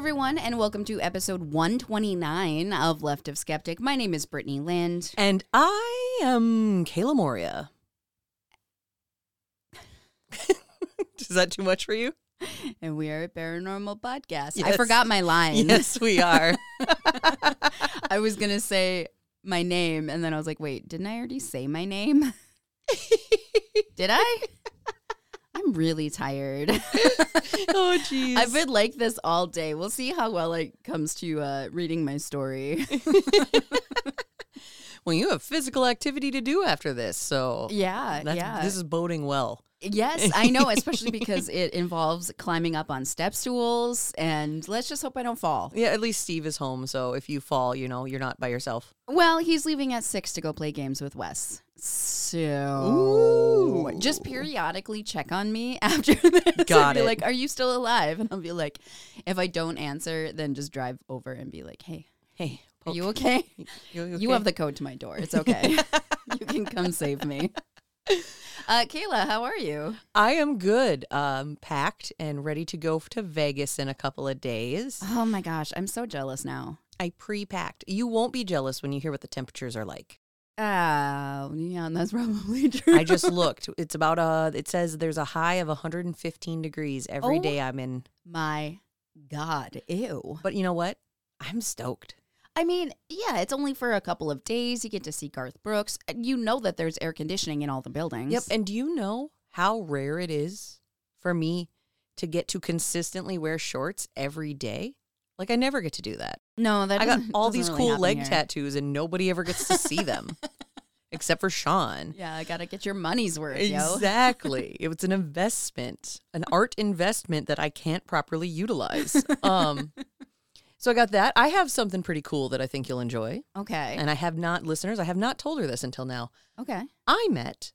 Everyone, and welcome to episode 129 of Left of Skeptic. My name is Brittany Lind. And I am Kala Moria. Is that too much for you? And we are a paranormal podcast. I forgot my line. Yes, we are. I was going to say my name, and then I was like, wait, didn't I already say my name? Did I? I'm really tired. oh, jeez. I've been like this all day. We'll see how well it comes to uh, reading my story. well, you have physical activity to do after this, so yeah, yeah. this is boding well. Yes, I know, especially because it involves climbing up on step stools, and let's just hope I don't fall. Yeah, at least Steve is home, so if you fall, you know, you're not by yourself. Well, he's leaving at six to go play games with Wes. So Ooh. just periodically check on me after this. Got be it. like, are you still alive? And I'll be like, if I don't answer, then just drive over and be like, hey, Hey, are you okay? You, You have the code to my door. It's okay. you can come save me. Uh, Kala, how are you? I am good. Um, packed and ready to go to Vegas in a couple of days. Oh my gosh, I'm so jealous now. I pre-packed. You won't be jealous when you hear what the temperatures are like. Oh, yeah, that's probably true. I just looked. It's about uh it says there's a high of 115 degrees every Oh. day I'm in. my God, ew. But you know what? I'm stoked. I mean, yeah, it's only for a couple of days. You get to see Garth Brooks. You know that there's air conditioning in all the buildings. Yep. And do you know how rare it is for me to get to consistently wear shorts every day? Like I never get to do that. no, that I got all these really cool leg here. tattoos and nobody ever gets to see them except for Sean. Yeah, I gotta get your money's worth, yo. Exactly. it's an investment, an art investment that I can't properly utilize. Um, so I got that. I have something pretty cool that I think you'll enjoy. Okay. And I have not, listeners, I have not told her this until now. okay. I met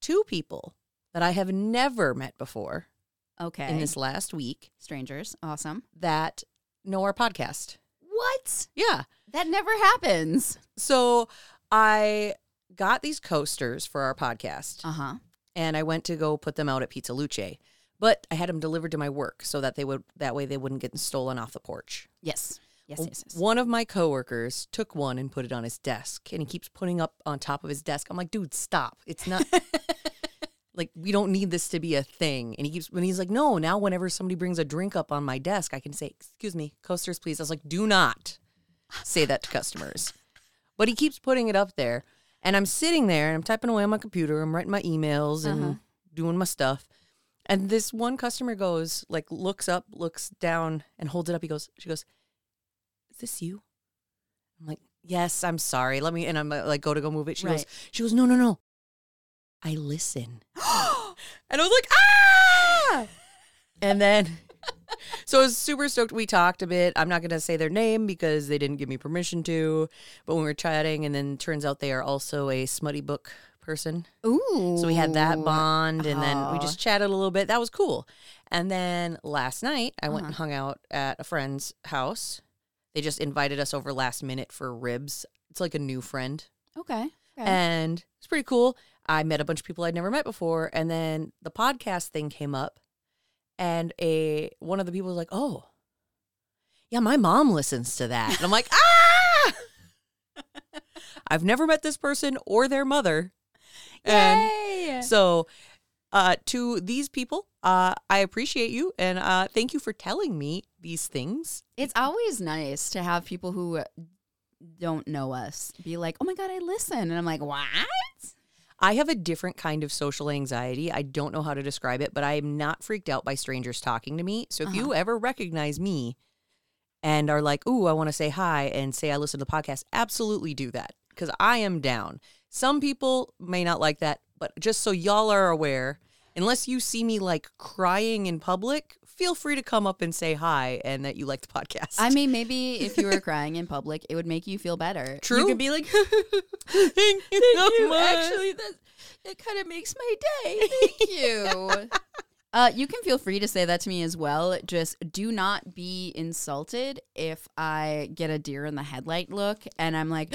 two people that I have never met before Okay. in this last week Strangers. Awesome. that know our podcast. What? Yeah. That never happens. So I got these coasters for our podcast. Uh huh. and I went to go put them out at Pizza Luce. But I had them delivered to my work so that they would that way they wouldn't get stolen off the porch. Yes. Yes, yes, yes. One of my coworkers took one and put it on his desk, and he keeps putting up on top of his desk. I'm like, dude, stop! It's not like we don't need this to be a thing. And he keeps when he's like, no. Now whenever somebody brings a drink up on my desk, I can say, excuse me, coasters, please. I was like, do not say that to customers. But he keeps putting it up there, and I'm sitting there and I'm typing away on my computer. I'm writing my emails and Uh-huh. doing my stuff. And this one customer goes, like, looks up, looks down, and holds it up. He goes, she goes, is this you? I'm like, yes, I'm sorry. Let me, and I'm uh, like, go to go move it. She goes, she goes, no, no, no. I listen. and I was like, ah! And then, so I was super stoked. We talked a bit. I'm not going to say their name because they didn't give me permission to. But when we were chatting, and then turns out they are also a smutty book person. Ooh. So we had that bond, and then we just chatted a little bit. That was cool. And then last night, I went Uh-huh. and hung out at a friend's house. They just invited us over last minute for ribs. It's like a new friend, Okay. okay. and it's pretty cool. I met a bunch of people I'd never met before, and then the podcast thing came up, and a one of the people was like, "Oh, yeah, my mom listens to that," and I'm like, "Ah!" I've never met this person or their mother, and Yay! so, uh, to these people, uh, I appreciate you and uh, thank you for telling me these things. It's always nice to have people who don't know us be like, "Oh my god, I listen," and I'm like, "What?" I have a different kind of social anxiety. I don't know how to describe it, but I am not freaked out by strangers talking to me. So if you ever recognize me and are like, "Ooh, I want to say hi," and say I listen to the podcast, absolutely do that because I am down. Some people may not like that, but just so y'all are aware, unless you see me like crying in public, feel free to come up and say hi and that you like the podcast. I mean, maybe if you were crying in public, it would make you feel better. True. You could be like, Thank you so you. Actually, that it kind of makes my day. Thank you. Uh, you can feel free to say that to me as well. Just do not be insulted if I get a deer in the headlight look and I'm like,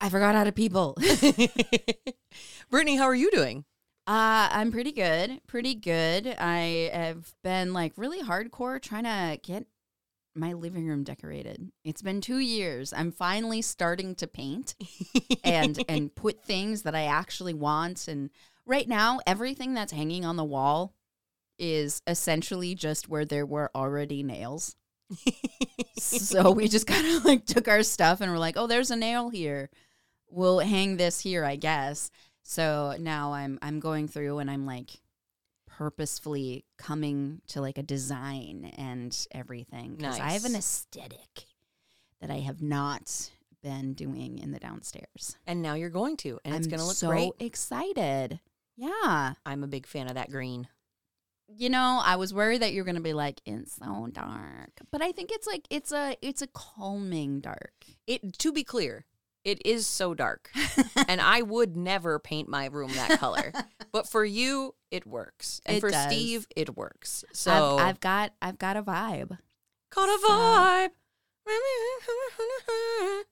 I forgot how to people. Brittany, how are you doing? Uh, I'm pretty good. Pretty good. I have been like really hardcore trying to get my living room decorated. It's been 2 years. I'm finally starting to paint and and put things that I actually want and right now everything that's hanging on the wall is essentially just where there were already nails. so we just kind of like took our stuff and we're like, "Oh, there's a nail here. We'll hang this here, I guess." So now I'm I'm going through and I'm like purposefully coming to like a design and everything because I have an aesthetic that I have not been doing in the downstairs. and now you're going to, and it's I'm going to look so great. excited. Yeah. I'm a big fan of that green. You know, I was worried that you're gonna be like, it's so dark. But I think it's like it's a it's a calming dark. It to be clear, it is so dark, and I would never paint my room that color. But for you, it works, and It for does. Steve, it works. So I've, I've got I've got a vibe. Got a so- vibe.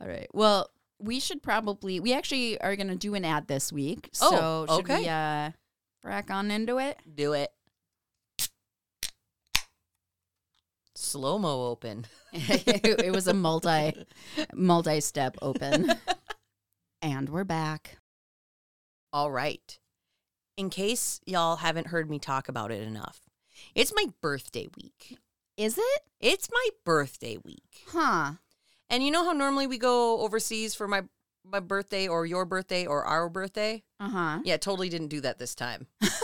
All right. Well, we should probably we actually are gonna do an ad this week. Oh, so should we okay. uh crack on into it? Do it. Slow mo open. it was a multi multi step open. and we're back. All right. In case y'all haven't heard me talk about it enough, it's my birthday week. Is it? It's my birthday week. Huh. And you know how normally we go overseas for my my birthday or your birthday or our birthday? Uh-huh. Yeah, totally didn't do that this time.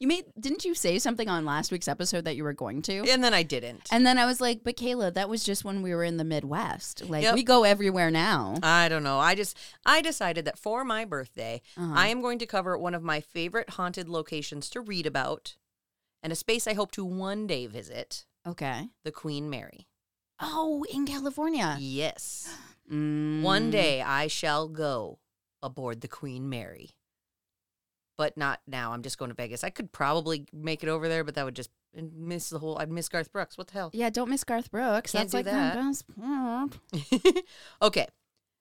You made didn't you say something on last week's episode that you were going to? And then I didn't. And then I was like, but Kala, that was just when we were in the Midwest. Like Yep. we go everywhere now. I don't know. I just I decided that for my birthday, Uh-huh. I am going to cover one of my favorite haunted locations to read about and a space I hope to one day visit, okay. the Queen Mary. Oh, in California. Yes. Mm. One day I shall go aboard the Queen Mary. But not now. I'm just going to Vegas. I could probably make it over there, but that would just miss the whole. I'd miss Garth Brooks. What the hell? Yeah, don't miss Garth Brooks. Can't That's do like that. okay.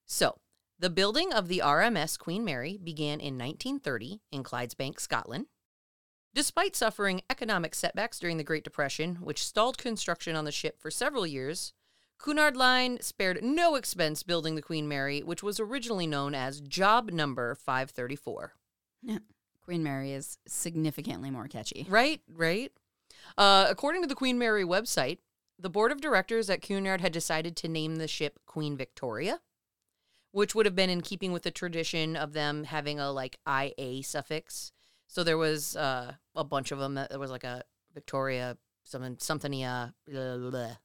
So, the building of the RMS Queen Mary began in 1930 in Clydesbank, Scotland. Despite suffering economic setbacks during the Great Depression, which stalled construction on the ship for several years, Cunard Line spared no expense building the Queen Mary, which was originally known as Job Number 534. Queen Mary is significantly more catchy. Right, right. Uh, according to the Queen Mary website, the board of directors at Cunard had decided to name the ship Queen Victoria, which would have been in keeping with the tradition of them having a like IA suffix. So there was uh, a bunch of them. That there was like a Victoria, something, something, uh, blah, blah, blah.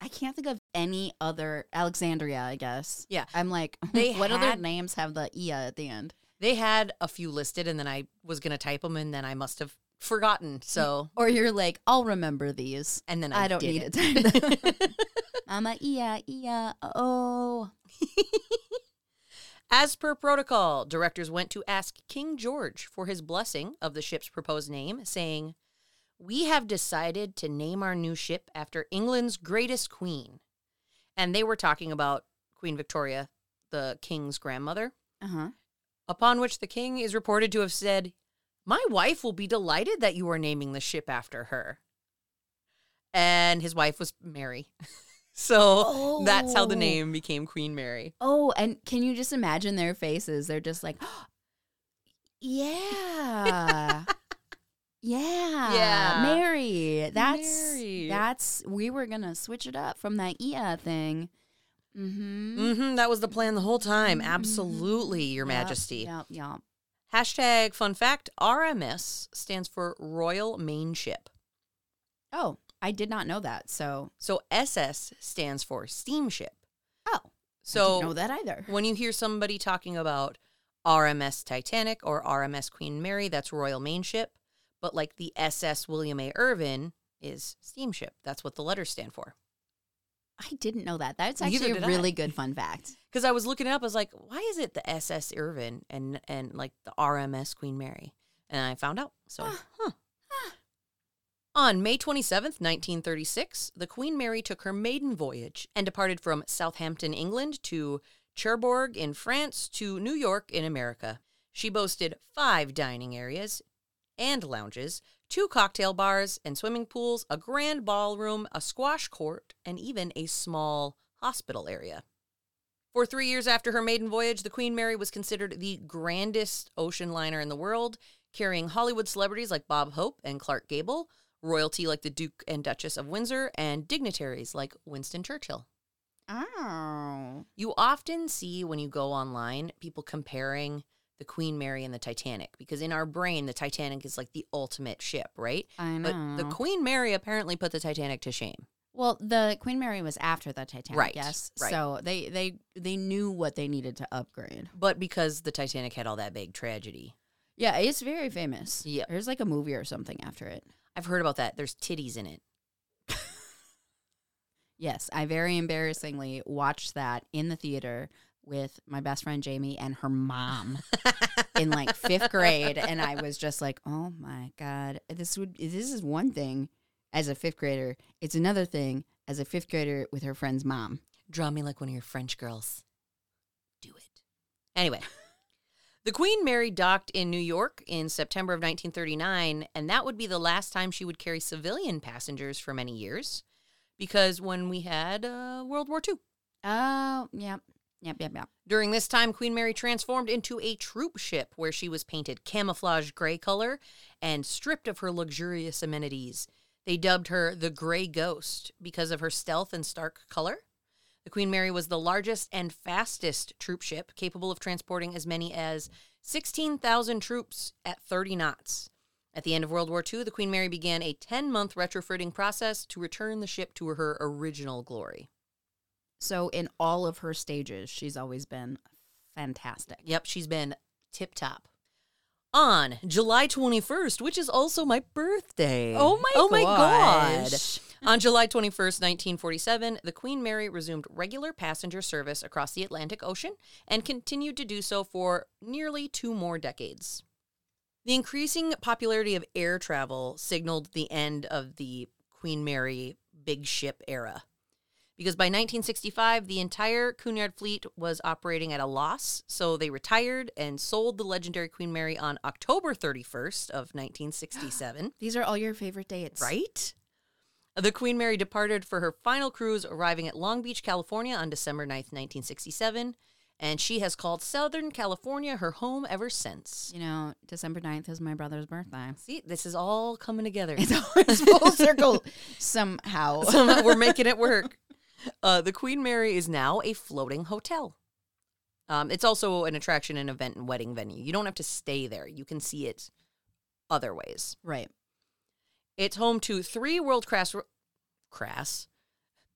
I can't think of any other Alexandria, I guess. Yeah. I'm like, what other names have the Ia at the end? They had a few listed, and then I was gonna type them, and then I must have forgotten. So, Or you're like, I'll remember these. and then I, I don't need didn't. to type them. I'm a Ia, Ia, oh. As per protocol, directors went to ask King George for his blessing of the ship's proposed name, saying, We have decided to name our new ship after England's greatest queen. And they were talking about Queen Victoria, the king's grandmother, Uh huh. Upon which the king is reported to have said, My wife will be delighted that you are naming the ship after her. And his wife was Mary. so that's how the Oh. name became Queen Mary. Oh, and can you just imagine their faces? They're just like, yeah. Yeah. Yeah. Mary. That's Mary. that's we were gonna switch it up from that Ia thing. Mm-hmm. Mm-hmm. That was the plan the whole time. Mhm. Absolutely, Your Majesty. Yep, yep. Hashtag fun fact RMS stands for Royal Main Ship. Oh, I did not know that. So So SS stands for Steamship. oh, I So didn't know that either. when you hear somebody talking about RMS Titanic or RMS Queen Mary, that's Royal Main Ship. But like the SS William A. Irvin is Steamship. That's what the letters stand for. I didn't know that. That's actually a I. really good fun fact. Because I was looking it up, I was like, why is it the SS Irvin and and like the RMS Queen Mary? And I found out. So, ah. huh. Ah. On May 27th, 1936, the Queen Mary took her maiden voyage and departed from Southampton, England to Cherbourg in France to New York in America. She boasted five dining areas and lounges, two cocktail bars and swimming pools, a grand ballroom, a squash court, and even a small hospital area. For three years after her maiden voyage, the Queen Mary was considered the grandest ocean liner in the world, carrying Hollywood celebrities like Bob Hope and Clark Gable, royalty like the Duke and Duchess of Windsor, and dignitaries like Winston Churchill. Oh. You often see when you go online people comparing the Queen Mary and the Titanic because in our brain the Titanic is like the ultimate ship, right? I know. But the Queen Mary apparently put the Titanic to shame. well, the Queen Mary was after the Titanic, Right, yes. right. So they they they knew what they needed to upgrade. But because the Titanic had all that big tragedy. Yeah, it's very famous. Yeah. There's like a movie or something after it. I've heard about that. There's titties in it. Yes, I very embarrassingly watched that in the theater with my best friend Jamie and her mom in like fifth grade, and I was just like, "Oh my god, this would this is one thing as a fifth grader. It's another thing as a fifth grader with her friend's mom." Draw me like one of your French girls. Do it. Anyway, the Queen Mary docked in New York in September of 1939, and that would be the last time she would carry civilian passengers for many years because when we had uh, World War II. Oh, yep, yep, yep, yep. During this time, Queen Mary transformed into a troop ship where she was painted camouflage gray color and stripped of her luxurious amenities. They dubbed her the Gray Ghost because of her stealth and stark color. The Queen Mary was the largest and fastest troop ship, capable of transporting as many as 16,000 troops at 30 knots. At the end of World War II, the Queen Mary began a 10 month retrofitting process to return the ship to her original glory. So in all of her stages, she's always been fantastic. Yep, she's been tip top. On July 21st, which is also my birthday. Oh my Oh my god. On July 21st, 1947, the Queen Mary resumed regular passenger service across the Atlantic Ocean and continued to do so for nearly two more decades. The increasing popularity of air travel signaled the end of the Queen Mary big ship era. Because by 1965, the entire Cunard fleet was operating at a loss, so they retired and sold the legendary Queen Mary on October 31st of 1967. These are all your favorite dates, Right? The Queen Mary departed for her final cruise, arriving at Long Beach, California on December 9th, 1967, and she has called Southern California her home ever since. You know, December 9th is my brother's birthday. See, this is all coming together. It's always full circle somehow. Somehow we're making it work. Uh, the Queen Mary is now a floating hotel. Um, it's also an attraction and event and wedding venue. You don't have to stay there. You can see it other ways. right. It's home to three world class, crass,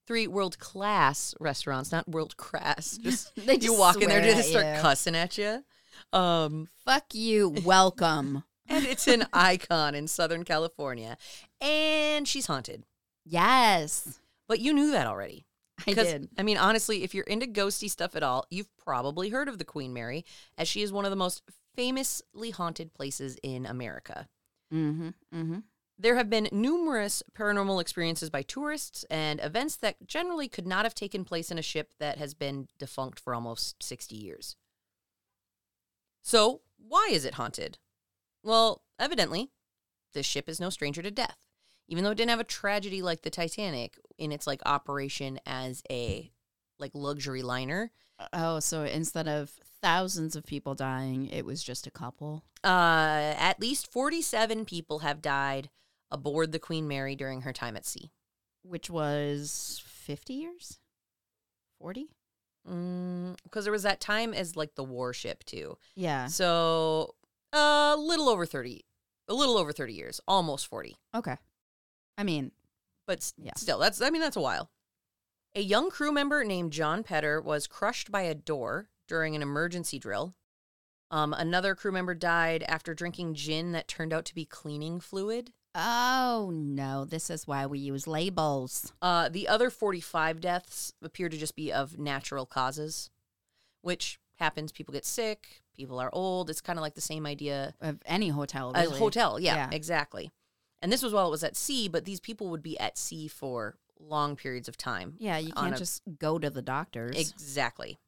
three world class restaurants, not world crass. Just They you just walk in there, they at start you. cussing at you. Um, Fuck you. Welcome. and it's an icon in Southern California, and she's haunted. yes. But you knew that already. I Because, did. I mean, honestly, if you're into ghosty stuff at all, you've probably heard of the Queen Mary, as she is one of the most famously haunted places in America. Mm-hmm. Mm-hmm. There have been numerous paranormal experiences by tourists and events that generally could not have taken place in a ship that has been defunct for almost 60 years. So, why is it haunted? Well, evidently, this ship is no stranger to death. Even though it didn't have a tragedy like the Titanic in its like operation as a like luxury liner, Oh, so instead of thousands of people dying, it was just a couple. uh, at least 47 people have died aboard the Queen Mary during her time at sea. Which was 50 years? 40? because Mm, there was that time as like the warship too. Yeah. So a little over thirty, a little over thirty years, almost forty. Okay. I mean, But Yeah. still, that's I mean that's a while. A young crew member named John Pedder was crushed by a door during an emergency drill. Um, another crew member died after drinking gin that turned out to be cleaning fluid. oh no, this is why we use labels. Uh, the other 45 deaths appear to just be of natural causes, which happens. People get sick, people are old. It's kind of like the same idea Of any hotel, A hotel, yeah, Yeah. exactly. And this was while it was at sea, but these people would be at sea for long periods of time. Yeah, you can't a- just go to the doctors. Exactly.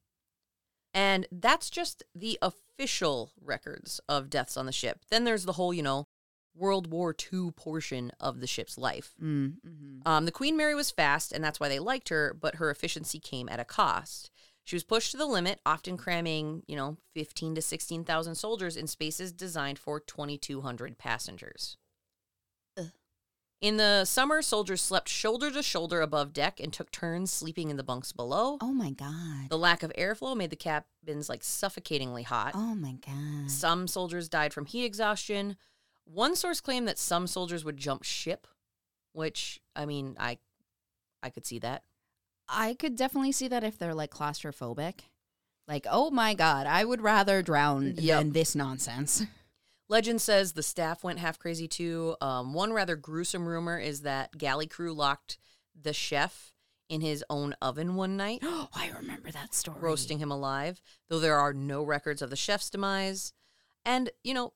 And that's just the official records of deaths on the ship. Then there's the whole, you know, World War II portion of the ship's life. Mm, mhm. Um, the Queen Mary was fast, and that's why they liked her, but her efficiency came at a cost. She was pushed to the limit, often cramming, you know, 15 to 16,000 soldiers in spaces designed for 2,200 passengers. In the summer, soldiers slept shoulder to shoulder above deck and took turns sleeping in the bunks below. Oh my god. The lack of airflow made the cabins like suffocatingly hot. Oh my god. Some soldiers died from heat exhaustion. One source claimed that some soldiers would jump ship, which I mean, I I could see that. I could definitely see that if they're like claustrophobic. Like, oh my god, I would rather drown Yep. than this nonsense. Legend says the staff went half crazy too. Um, one rather gruesome rumor is that galley crew locked the chef in his own oven one night, Oh, I remember that story. roasting him alive, though there are no records of the chef's demise. And, you know,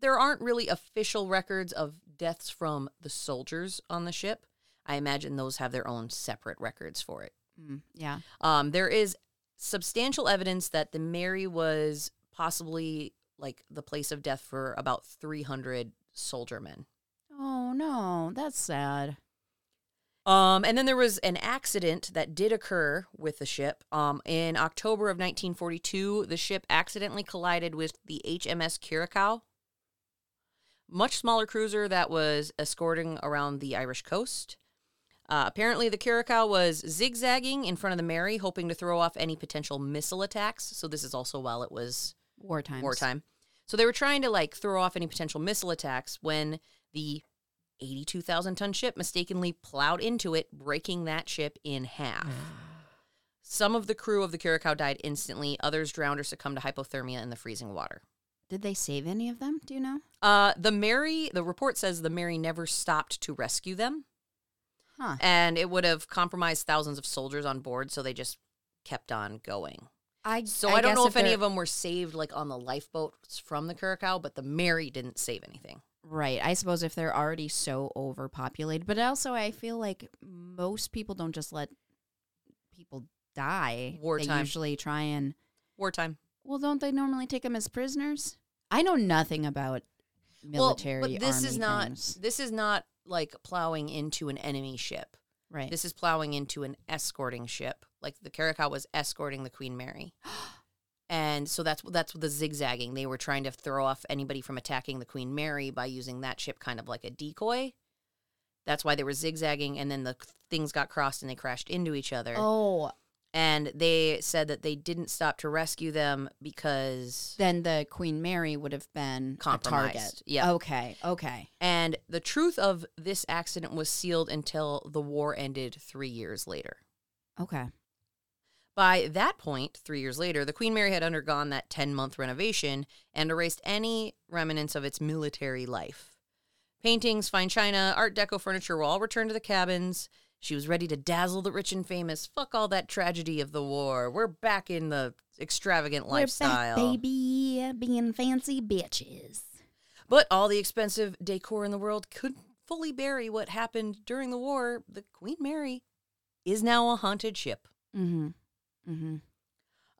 there aren't really official records of deaths from the soldiers on the ship. I imagine those have their own separate records for it. Mm, yeah. Um, there is substantial evidence that the Mary was possibly like the place of death for about 300 soldier men. Oh no, that's sad. Um, and then there was an accident that did occur with the ship. Um, in October of 1942, the ship accidentally collided with the HMS Curacao, much smaller cruiser that was escorting around the Irish coast. Uh, apparently, the Curacao was zigzagging in front of the Mary, hoping to throw off any potential missile attacks. So this is also while it was Wartime. wartime. So they were trying to like throw off any potential missile attacks when the 82,000 ton ship mistakenly plowed into it, breaking that ship in half. Some of the crew of the Curacao died instantly, others drowned or succumbed to hypothermia in the freezing water. Did they save any of them? Do you know? Uh, the Mary, the report says the Mary never stopped to rescue them, Huh. and it would have compromised thousands of soldiers on board, so they just kept on going. I So I, don't know if, any of them were saved like on the lifeboats from the Curacao, but the Mary didn't save anything. Right. I suppose if they're already so overpopulated, but also I feel like most people don't just let people die. They Wartime. usually try and Wartime. well, don't they normally take them as prisoners? I know nothing about military. well, but this is not things. this is not like plowing into an enemy ship. right. This is plowing into an escorting ship. Like the Curacao was escorting the Queen Mary. And so that's that's the zigzagging. They were trying to throw off anybody from attacking the Queen Mary by using that ship kind of like a decoy. That's why they were zigzagging, and then the things got crossed and they crashed into each other. oh, And they said that they didn't stop to rescue them because then the Queen Mary would have been a target. Compromised, yeah. Okay. Okay. And the truth of this accident was sealed until the war ended three years later. Okay. By that point, three years later, the Queen Mary had undergone that 10 month renovation and erased any remnants of its military life. Paintings, fine china, Art Deco furniture were all returned to the cabins. She was ready to dazzle the rich and famous. Fuck all that tragedy of the war. We're back in the extravagant lifestyle. We're back, baby, being fancy bitches. But all the expensive decor in the world couldn't fully bury what happened during the war. The Queen Mary is now a haunted ship. Mm-hmm. Mm-hmm.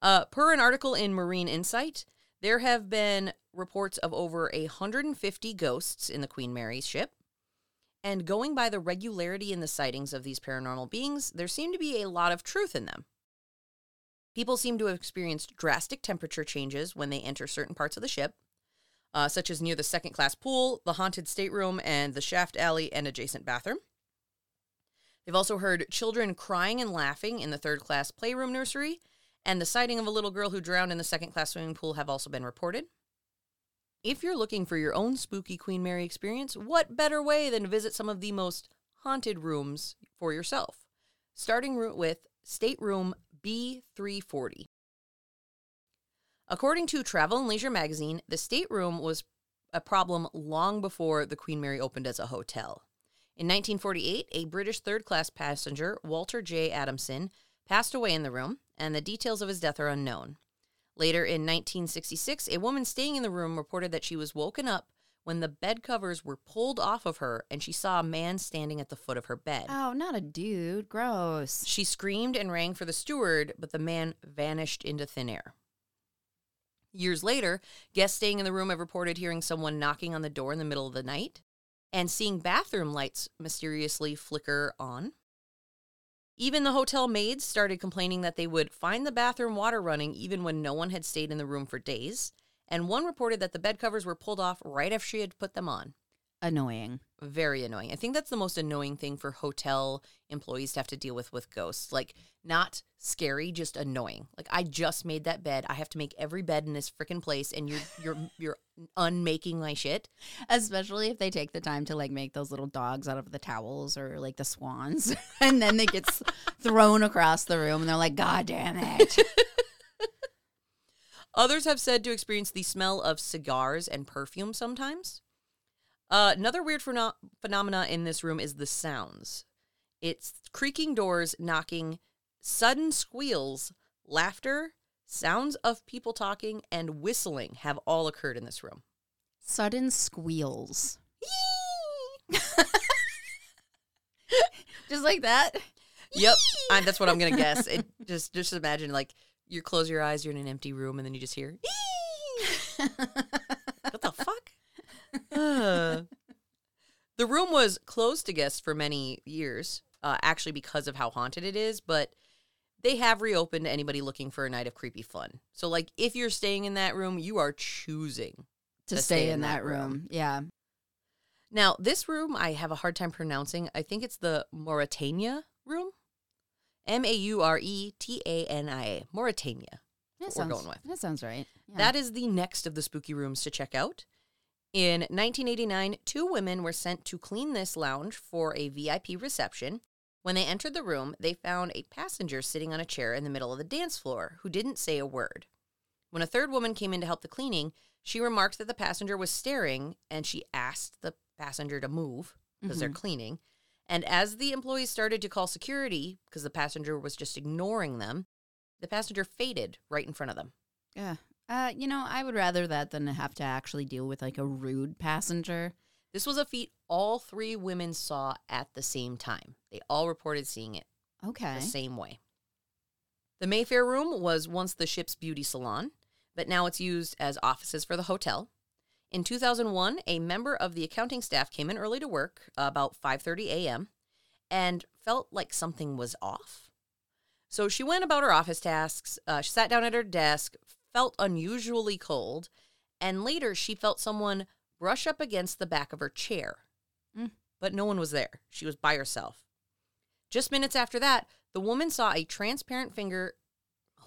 Uh, per an article in Marine Insight, there have been reports of over 150 ghosts in the Queen Mary's ship. And going by the regularity in the sightings of these paranormal beings, there seemed to be a lot of truth in them. People seem to have experienced drastic temperature changes when they enter certain parts of the ship, uh, such as near the second class pool, the haunted stateroom, and the shaft alley and adjacent bathroom. They've also heard children crying and laughing in the third class playroom nursery, and the sighting of a little girl who drowned in the second class swimming pool have also been reported. If you're looking for your own spooky Queen Mary experience, what better way than to visit some of the most haunted rooms for yourself? Starting with Stateroom B340. According to Travel and Leisure magazine, the stateroom was a problem long before the Queen Mary opened as a hotel. In 1948, a British third class passenger, Walter J. Adamson, passed away in the room, and the details of his death are unknown. Later in 1966, a woman staying in the room reported that she was woken up when the bed covers were pulled off of her and she saw a man standing at the foot of her bed. Oh, not a dude. Gross. She screamed and rang for the steward, but the man vanished into thin air. Years later, guests staying in the room have reported hearing someone knocking on the door in the middle of the night and seeing bathroom lights mysteriously flicker on. Even the hotel maids started complaining that they would find the bathroom water running even when no one had stayed in the room for days. And one reported that the bed covers were pulled off right after she had put them on. Annoying. Very annoying. I think that's the most annoying thing for hotel employees to have to deal with with ghosts. Like, not scary, just annoying. Like, I just made that bed. I have to make every bed in this freaking place, and you're you're you're unmaking my shit. Especially if they take the time to like make those little dogs out of the towels or like the swans, and then they get thrown across the room, and they're like, "God damn it!" Others have said to experience the smell of cigars and perfume sometimes. Uh, another weird pheno- phenomena in this room is the sounds. It's creaking doors, knocking, sudden squeals, laughter, sounds of people talking, and whistling have all occurred in this room. Sudden squeals, just like that. Yep, I, that's what I'm gonna guess. It just just imagine like you close your eyes, you're in an empty room, and then you just hear. what the fuck? Uh. the room was closed to guests for many years, uh, actually because of how haunted it is, but they have reopened to anybody looking for a night of creepy fun. So, like, if you're staying in that room, you are choosing. to stay, in that room. Yeah. Now, this room I have a hard time pronouncing. I think it's the Mauretania room. M A U R E T A N I A. Mauretania. That what we're sounds, going with. That sounds right. Yeah. That is the next of the spooky rooms to check out. In 1989, two women were sent to clean this lounge for a VIP reception. When they entered the room, they found a passenger sitting on a chair in the middle of the dance floor who didn't say a word. When a third woman came in to help the cleaning, she remarked that the passenger was staring and she asked the passenger to move because they're mm-hmm. cleaning. And as the employees started to call security because the passenger was just ignoring them, the passenger faded right in front of them. yeah. Uh, you know, I would rather that than have to actually deal with like a rude passenger. This was a feat all three women saw at the same time. They all reported seeing it Okay. the same way. The Mayfair room was once the ship's beauty salon, but now it's used as offices for the hotel. In 2001, a member of the accounting staff came in early to work about 5:30 a.m. and felt like something was off. So she went about her office tasks. Uh, she sat down at her desk, felt unusually cold, and later she felt someone brush up against the back of her chair. Mm. But no one was there. She was by herself. Just minutes after that, the woman saw a transparent finger. Oh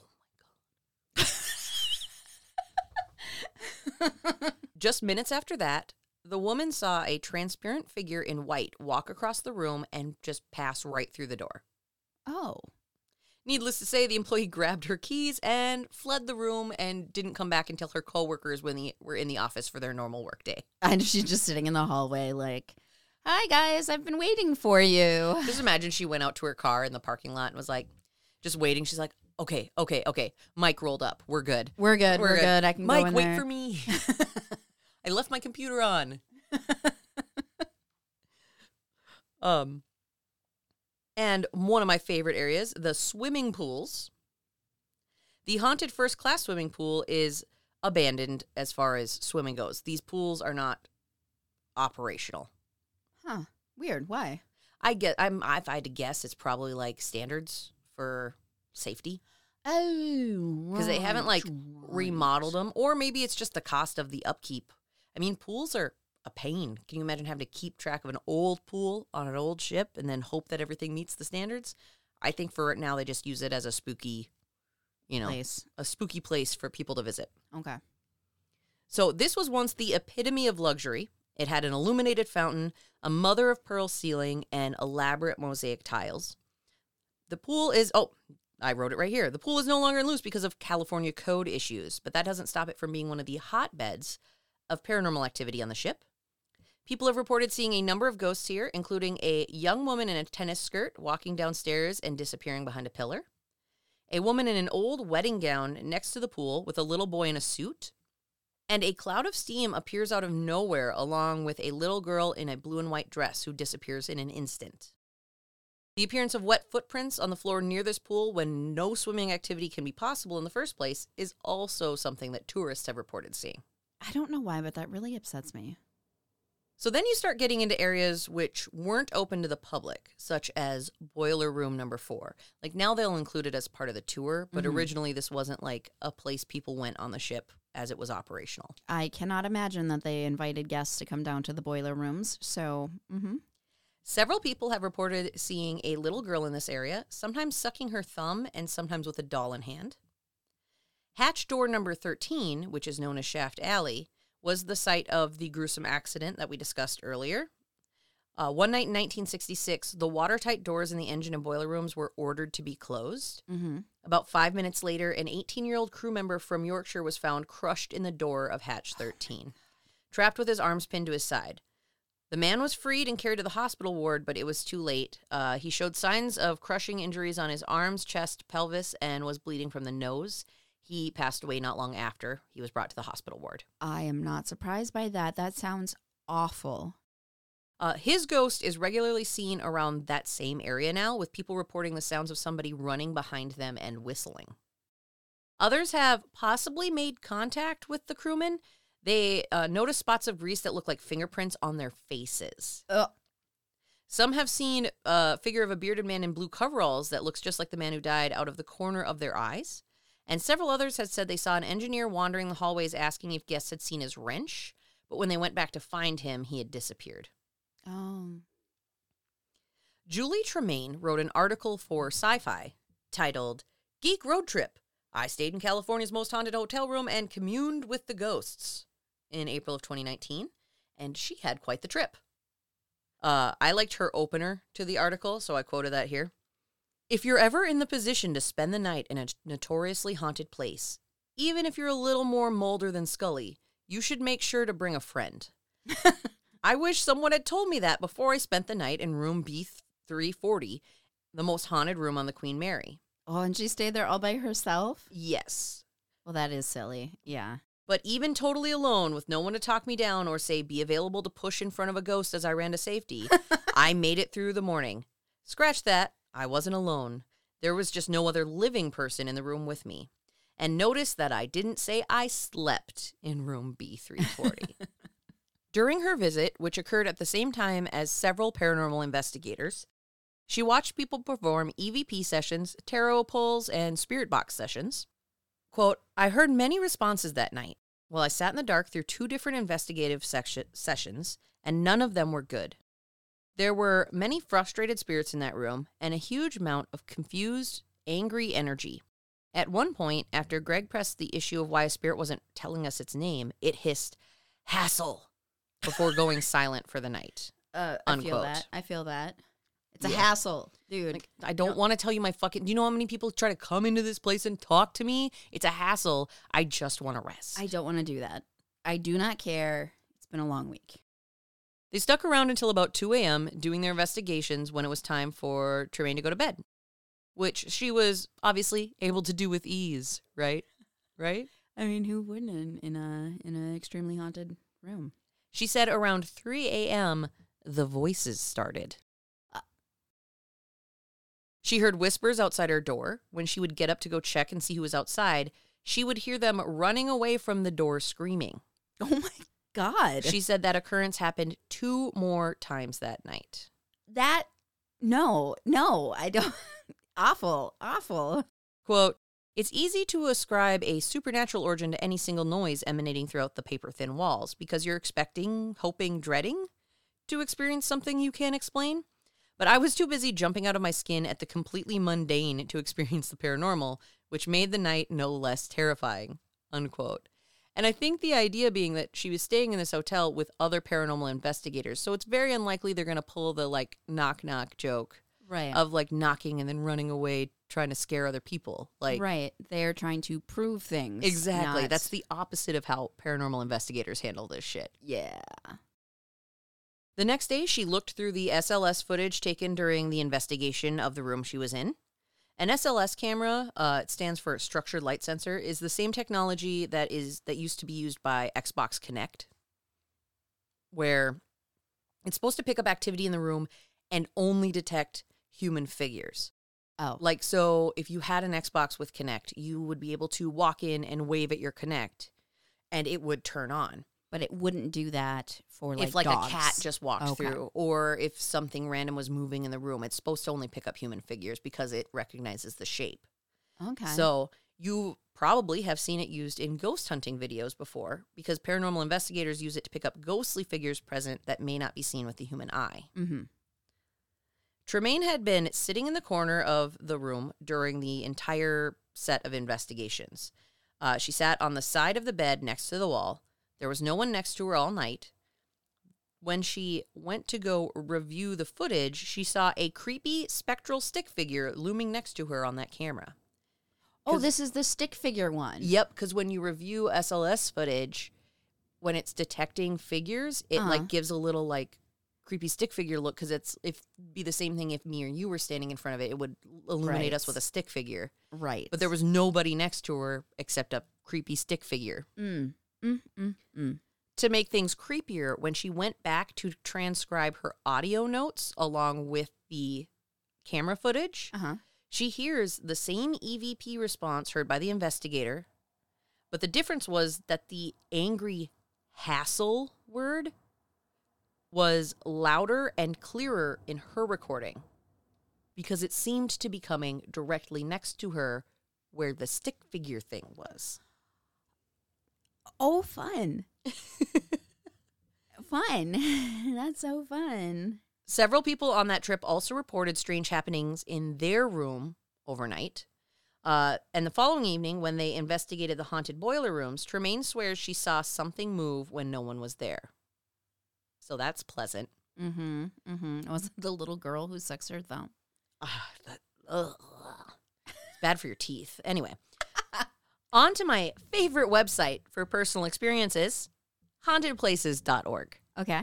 my God. Just minutes after that, the woman saw a transparent figure in white walk across the room and just pass right through the door. Oh. Needless to say, the employee grabbed her keys and fled the room and didn't come back until her coworkers when the, were in the office for their normal workday. And she's just sitting in the hallway, like, "Hi guys, I've been waiting for you." Just imagine she went out to her car in the parking lot and was like, just waiting. She's like, okay, okay, okay. Mike rolled up. We're good. We're good. We're, good. I can Mike, go in wait there. for me. I left my computer on. um, and one of my favorite areas, the swimming pools. The haunted first class swimming pool is abandoned as far as swimming goes. These pools are not operational. Huh. Weird. Why? I get. I'm. If I had to guess, it's probably like standards for safety Oh, because they haven't like right, remodeled them, or maybe it's just the cost of the upkeep. I mean, pools are a pain. Can you imagine having to keep track of an old pool on an old ship and then hope that everything meets the standards? I think for it now they just use it as a spooky, you know, Place. a spooky place for people to visit. Okay. So this was once the epitome of luxury. It had an illuminated fountain, a mother of pearl ceiling, and elaborate mosaic tiles. The pool is oh, I wrote it right here. The pool is no longer in use because of California code issues, but that doesn't stop it from being one of the hotbeds of paranormal activity on the ship. People have reported seeing a number of ghosts here, including a young woman in a tennis skirt walking downstairs and disappearing behind a pillar, a woman in an old wedding gown next to the pool with a little boy in a suit, and a cloud of steam appears out of nowhere along with a little girl in a blue and white dress who disappears in an instant. The appearance of wet footprints on the floor near this pool when no swimming activity can be possible in the first place is also something that tourists have reported seeing. I don't know why, but that really upsets me. So then you start getting into areas which weren't open to the public, such as Boiler Room number four. Like now they'll include it as part of the tour, but Mhm. originally this wasn't like a place people went on the ship as it was operational. I cannot imagine that they invited guests to come down to the boiler rooms. So, hmm Several people have reported seeing a little girl in this area, sometimes sucking her thumb and sometimes with a doll in hand. Hatch door number 13, which is known as Shaft Alley, was the site of the gruesome accident that we discussed earlier. Uh, one night in 1966, the watertight doors in the engine and boiler rooms were ordered to be closed. hmm About five minutes later, an 18 year old crew member from Yorkshire was found crushed in the door of Hatch 13, trapped with his arms pinned to his side. The man was freed and carried to the hospital ward, but it was too late. Uh, he showed signs of crushing injuries on his arms, chest, pelvis, and was bleeding from the nose. He passed away not long after he was brought to the hospital ward. I am not surprised by that. That sounds awful. Uh, his ghost is regularly seen around that same area now, with people reporting the sounds of somebody running behind them and whistling. Others have possibly made contact with the crewmen. They uh, notice spots of grease that look like fingerprints on their faces. Ugh. Some have seen a figure of a bearded man in blue coveralls that looks just like the man who died out of the corner of their eyes. And several others had said they saw an engineer wandering the hallways asking if guests had seen his wrench, but when they went back to find him, he had disappeared. Oh. Julie Tremaine wrote an article for Sci Fi titled Geek Road Trip. I stayed in California's most haunted hotel room and communed with the ghosts in April of 2019, and she had quite the trip. Uh, I liked her opener to the article, so I quoted that here. If you're ever in the position to spend the night in a notoriously haunted place, even if you're a little more Mulder than Scully, you should make sure to bring a friend. I wish someone had told me that before I spent the night in room B340, the most haunted room on the Queen Mary. Oh, and she stayed there all by herself? Yes. Well, that is silly. Yeah. But even totally alone, with no one to talk me down or say be available to push in front of a ghost as I ran to safety, I made it through the morning. Scratch that, I wasn't alone. There was just no other living person in the room with me. And notice that I didn't say I slept in room B340. During her visit, which occurred at the same time as several paranormal investigators, she watched people perform EVP sessions, tarot pulls, and spirit box sessions. Quote, I heard many responses that night. While I sat in the dark through two different investigative section- sessions, and none of them were good. There were many frustrated spirits in that room and a huge amount of confused, angry energy. At one point, after Greg pressed the issue of why a spirit wasn't telling us its name, it hissed, Hassle, before going silent for the night. Uh, I feel that. I feel that. It's a Yeah. hassle, dude. Like, I don't want to tell you my fucking. Do you know how many people try to come into this place and talk to me? It's a hassle. I just want to rest. I don't want to do that. I do not care. It's been a long week. They stuck around until about 2 a.m. doing their investigations when it was time for Tremaine to go to bed, which she was obviously able to do with ease, right? Right? I mean, who wouldn't in, in a in an extremely haunted room? She said around 3 a.m., the voices started. Uh. She heard whispers outside her door. When she would get up to go check and see who was outside, she would hear them running away from the door screaming. Oh my god. She said that occurrence happened two more times that night. that no, no, I don't awful, awful. Quote, it's easy to ascribe a supernatural origin to any single noise emanating throughout the paper thin walls because you're expecting, hoping, dreading to experience something you can't explain. But I was too busy jumping out of my skin at the completely mundane to experience the paranormal, which made the night no less terrifying. Unquote. And I think the idea being that she was staying in this hotel with other paranormal investigators, so it's very unlikely they're going to pull the like knock knock joke Right. of like knocking and then running away trying to scare other people. Like right. They're trying to prove things. exactly. not- That's the opposite of how paranormal investigators handle this shit. yeah. The next day, she looked through the SLS footage taken during the investigation of the room she was in. An SLS camera, uh, it stands for structured light sensor, is the same technology that is that used to be used by Xbox Kinect, where it's supposed to pick up activity in the room and only detect human figures. Oh, Like, so if you had an Xbox with Kinect, you would be able to walk in and wave at your Kinect and it would turn on. But it wouldn't do that for like if like dogs. a cat just walked Okay. through or if something random was moving in the room, it's supposed to only pick up human figures because it recognizes the shape. okay. So you probably have seen it used in ghost hunting videos before because paranormal investigators use it to pick up ghostly figures present that may not be seen with the human eye. mm-hmm. Tremaine had been sitting in the corner of the room during the entire set of investigations. Uh, she sat on the side of the bed next to the wall. There was no one next to her all night. When she went to go review the footage, she saw a creepy spectral stick figure looming next to her on that camera. Oh, this is the stick figure one. Yep, because when you review SLS footage, when it's detecting figures, it Uh-huh. like gives a little like creepy stick figure look because it's if be the same thing if me or you were standing in front of it, it would illuminate us Right. with a stick figure. Right. But there was nobody next to her except a creepy stick figure. Mm. Mm, mm, mm. To make things creepier, when she went back to transcribe her audio notes along with the camera footage, Uh-huh. she hears the same EVP response heard by the investigator, but the difference was that the angry hassle word was louder and clearer in her recording because it seemed to be coming directly next to her where the stick figure thing was. Oh, fun. fun. That's so fun. Several people on that trip also reported strange happenings in their room overnight. Uh, and the following evening, when they investigated the haunted boiler rooms, Tremaine swears she saw something move when no one was there. So that's pleasant. Mm-hmm. Mm-hmm. Was it the little girl who sucks her thumb? Ah, that, ugh. It's bad for your teeth. Anyway, on to my favorite website for personal experiences hauntedplaces.org. Okay.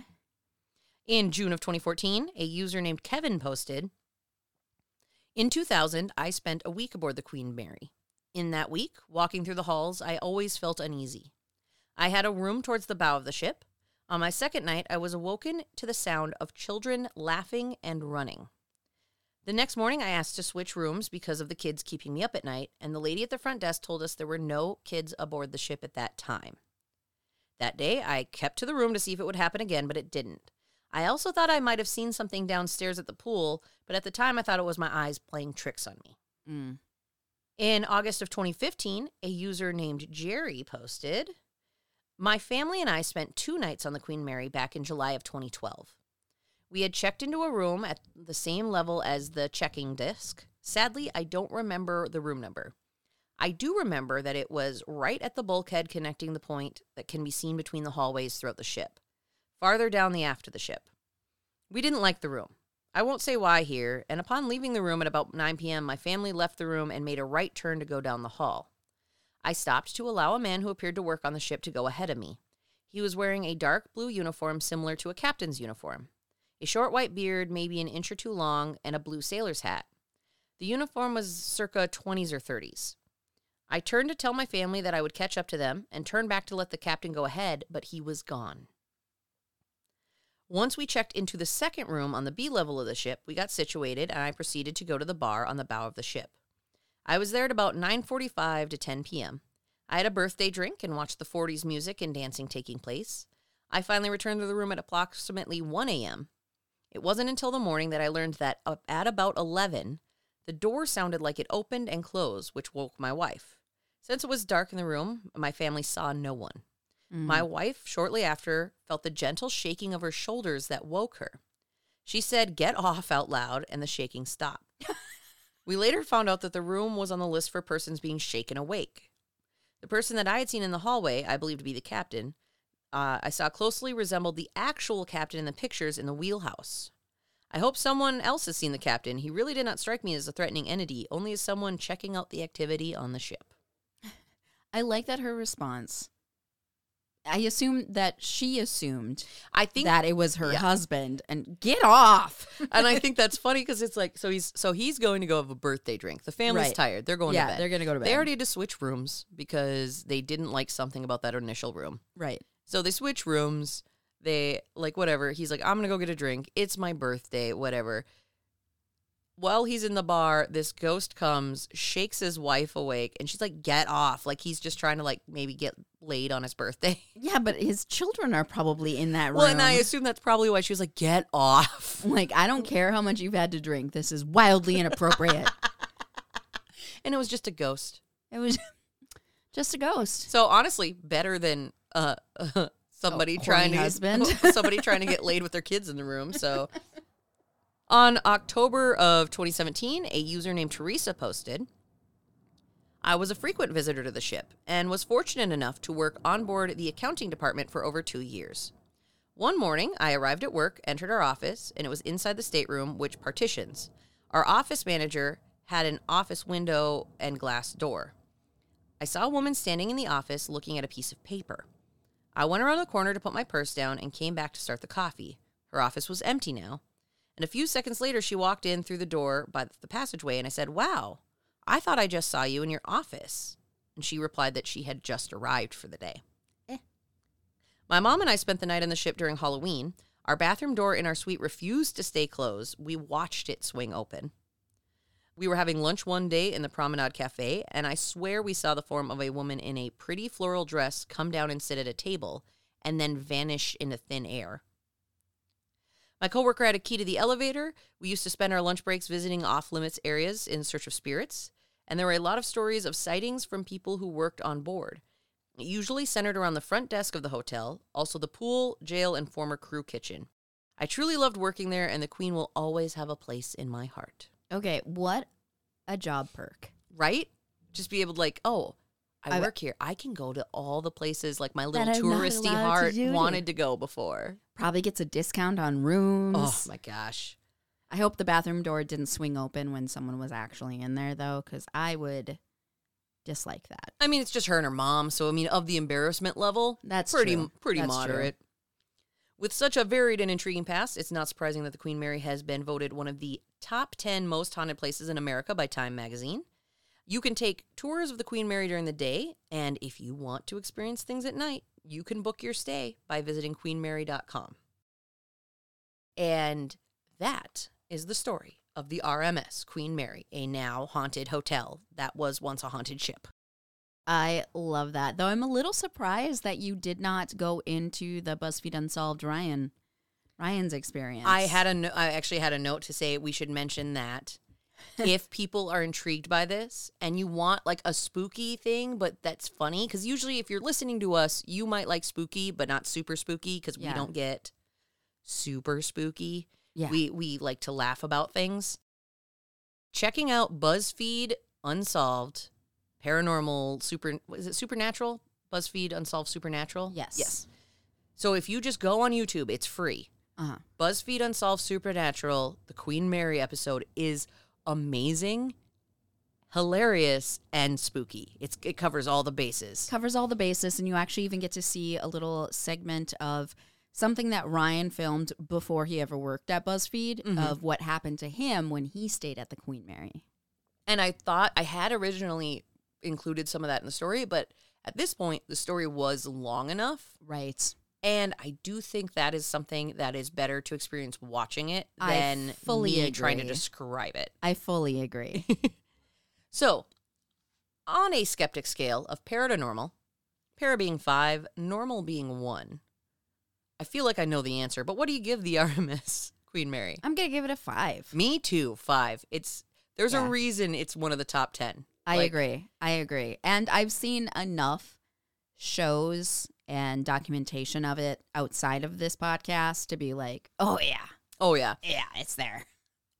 In June of 2014, a user named Kevin posted In 2000, I spent a week aboard the Queen Mary. In that week, walking through the halls, I always felt uneasy. I had a room towards the bow of the ship. On my second night, I was awoken to the sound of children laughing and running. The next morning, I asked to switch rooms because of the kids keeping me up at night, and the lady at the front desk told us there were no kids aboard the ship at that time. That day, I kept to the room to see if it would happen again, but it didn't. I also thought I might have seen something downstairs at the pool, but at the time I thought it was my eyes playing tricks on me. Mm. In August of 2015, a user named Jerry posted My family and I spent two nights on the Queen Mary back in July of 2012. We had checked into a room at the same level as the checking desk. Sadly, I don't remember the room number. I do remember that it was right at the bulkhead connecting the point that can be seen between the hallways throughout the ship, farther down the aft of the ship. We didn't like the room. I won't say why here, and upon leaving the room at about 9 p.m., my family left the room and made a right turn to go down the hall. I stopped to allow a man who appeared to work on the ship to go ahead of me. He was wearing a dark blue uniform similar to a captain's uniform, a short white beard, maybe an inch or two long, and a blue sailor's hat. The uniform was circa 20s or 30s. I turned to tell my family that I would catch up to them and turned back to let the captain go ahead, but he was gone. Once we checked into the second room on the B level of the ship, we got situated and I proceeded to go to the bar on the bow of the ship. I was there at about 9:45 to 10 p.m. I had a birthday drink and watched the 40s music and dancing taking place. I finally returned to the room at approximately 1 a.m. It wasn't until the morning that I learned that at about 11, the door sounded like it opened and closed, which woke my wife. Since it was dark in the room, my family saw no one. Mm. My wife, shortly after, felt the gentle shaking of her shoulders that woke her. She said, Get off out loud, and the shaking stopped. we later found out that the room was on the list for persons being shaken awake. The person that I had seen in the hallway, I believe to be the captain, uh, I saw closely resembled the actual captain in the pictures in the wheelhouse. I hope someone else has seen the captain. He really did not strike me as a threatening entity, only as someone checking out the activity on the ship. I like that her response. I assume that she assumed I think that it was her yeah. husband and get off. and I think that's funny because it's like so he's so he's going to go have a birthday drink. The family's Right. tired. They're going to yeah, bed. they're gonna go to bed. They already had to switch rooms because they didn't like something about that initial room. right. So they switch rooms. They like whatever. He's like, I'm gonna go get a drink. It's my birthday, whatever. while he's in the bar, this ghost comes, shakes his wife awake, and she's like, "Get off!" Like he's just trying to like maybe get laid on his birthday. Yeah, but his children are probably in that room. Well, and I assume that's probably why she was like, "Get off!" like, I don't care how much you've had to drink. This is wildly inappropriate. And it was just a ghost. it was just a ghost. So honestly, better than uh, somebody Oh, trying to husband. somebody trying to get laid with their kids in the room. So on October of 2017, a user named Teresa posted, I was a frequent visitor to the ship and was fortunate enough to work on board the accounting department for over 2 years. One morning, I arrived at work, entered our office, and it was inside the stateroom, which partitions. Our office manager had an office window and glass door. I saw a woman standing in the office looking at a piece of paper. I went around the corner to put my purse down and came back to start the coffee. Her office was empty now. And a few seconds later, she walked in through the door by the passageway, and I said, Wow, I thought I just saw you in your office. And she replied that she had just arrived for the day. Eh. My mom and I spent the night on the ship during Halloween. Our bathroom door in our suite refused to stay closed. We watched it swing open. We were having lunch one day in the Promenade Cafe, and I swear we saw the form of a woman in a pretty floral dress come down and sit at a table and then vanish into thin air. My coworker had a key to the elevator. We used to spend our lunch breaks visiting off limits areas in search of spirits, and there were a lot of stories of sightings from people who worked on board, usually centered around the front desk of the hotel, also the pool, jail, and former crew kitchen. I truly loved working there, and the Queen will always have a place in my heart. Okay, what a job perk. Right? Just be able to, like, oh, I I- work here. I can go to all the places like my little That I'm not touristy allowed to heart do. wanted to go before. Probably gets a discount on rooms. Oh my gosh. I hope the bathroom door didn't swing open when someone was actually in there, though, because I would dislike that. I mean, it's just her and her mom, so I mean, of the embarrassment level, That's pretty true. pretty That's true. moderate. With such a varied and intriguing past, it's not surprising that the Queen Mary has been voted one of the top 10 most haunted places in America by Time magazine. You can take tours of the Queen Mary during the day, and if you want to experience things at night, you can book your stay by visiting queenmary.com. And that is the story of the RMS Queen Mary, a now haunted hotel that was once a haunted ship. I love that. Though I'm a little surprised that you did not go into the BuzzFeed Unsolved Ryan Ryan's experience. I had a no- I actually had a note to say we should mention that if people are intrigued by this and you want like a spooky thing, but that's funny because usually if you're listening to us, you might like spooky, but not super spooky because Yeah. we don't get super spooky. Yeah. We we like to laugh about things. Checking out BuzzFeed Unsolved Paranormal Super is it Supernatural? BuzzFeed Unsolved Supernatural? Yes. Yes. So if you just go on YouTube, it's free. Uh-huh. BuzzFeed Unsolved Supernatural, the Queen Mary episode is amazing, hilarious, and spooky. It's it covers all the bases. covers all the bases, and you actually even get to see a little segment of something that Ryan filmed before he ever worked at BuzzFeed Mhm. of what happened to him when he stayed at the Queen Mary. And I thought I had originally included some of that in the story, but at this point the story was long enough. Right. And I do think that is something that is better to experience watching it than fully me trying to describe it. I fully agree. So, on a skeptic scale of para to normal, para being five, normal being one, I feel like I know the answer, but what do you give the RMS Queen Mary? I'm gonna give it a five. Me too, five. It's there's Yeah. a reason it's one of the top ten. I Like, agree. I agree. And I've seen enough shows and documentation of it outside of this podcast to be like, oh yeah, Oh yeah. yeah, it's there.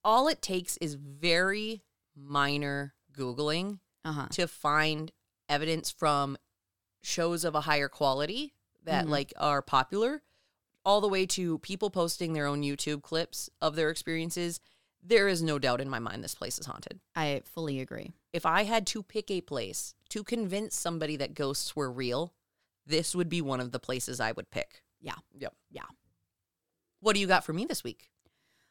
All it takes is very minor googling Uh huh. to find evidence from shows of a higher quality that Mhm. like are popular all the way to people posting their own YouTube clips of their experiences there is no doubt in my mind this place is haunted I fully agree. if i had to pick a place to convince somebody that ghosts were real this would be one of the places i would pick Yeah. yep Yeah. what do you got for me this week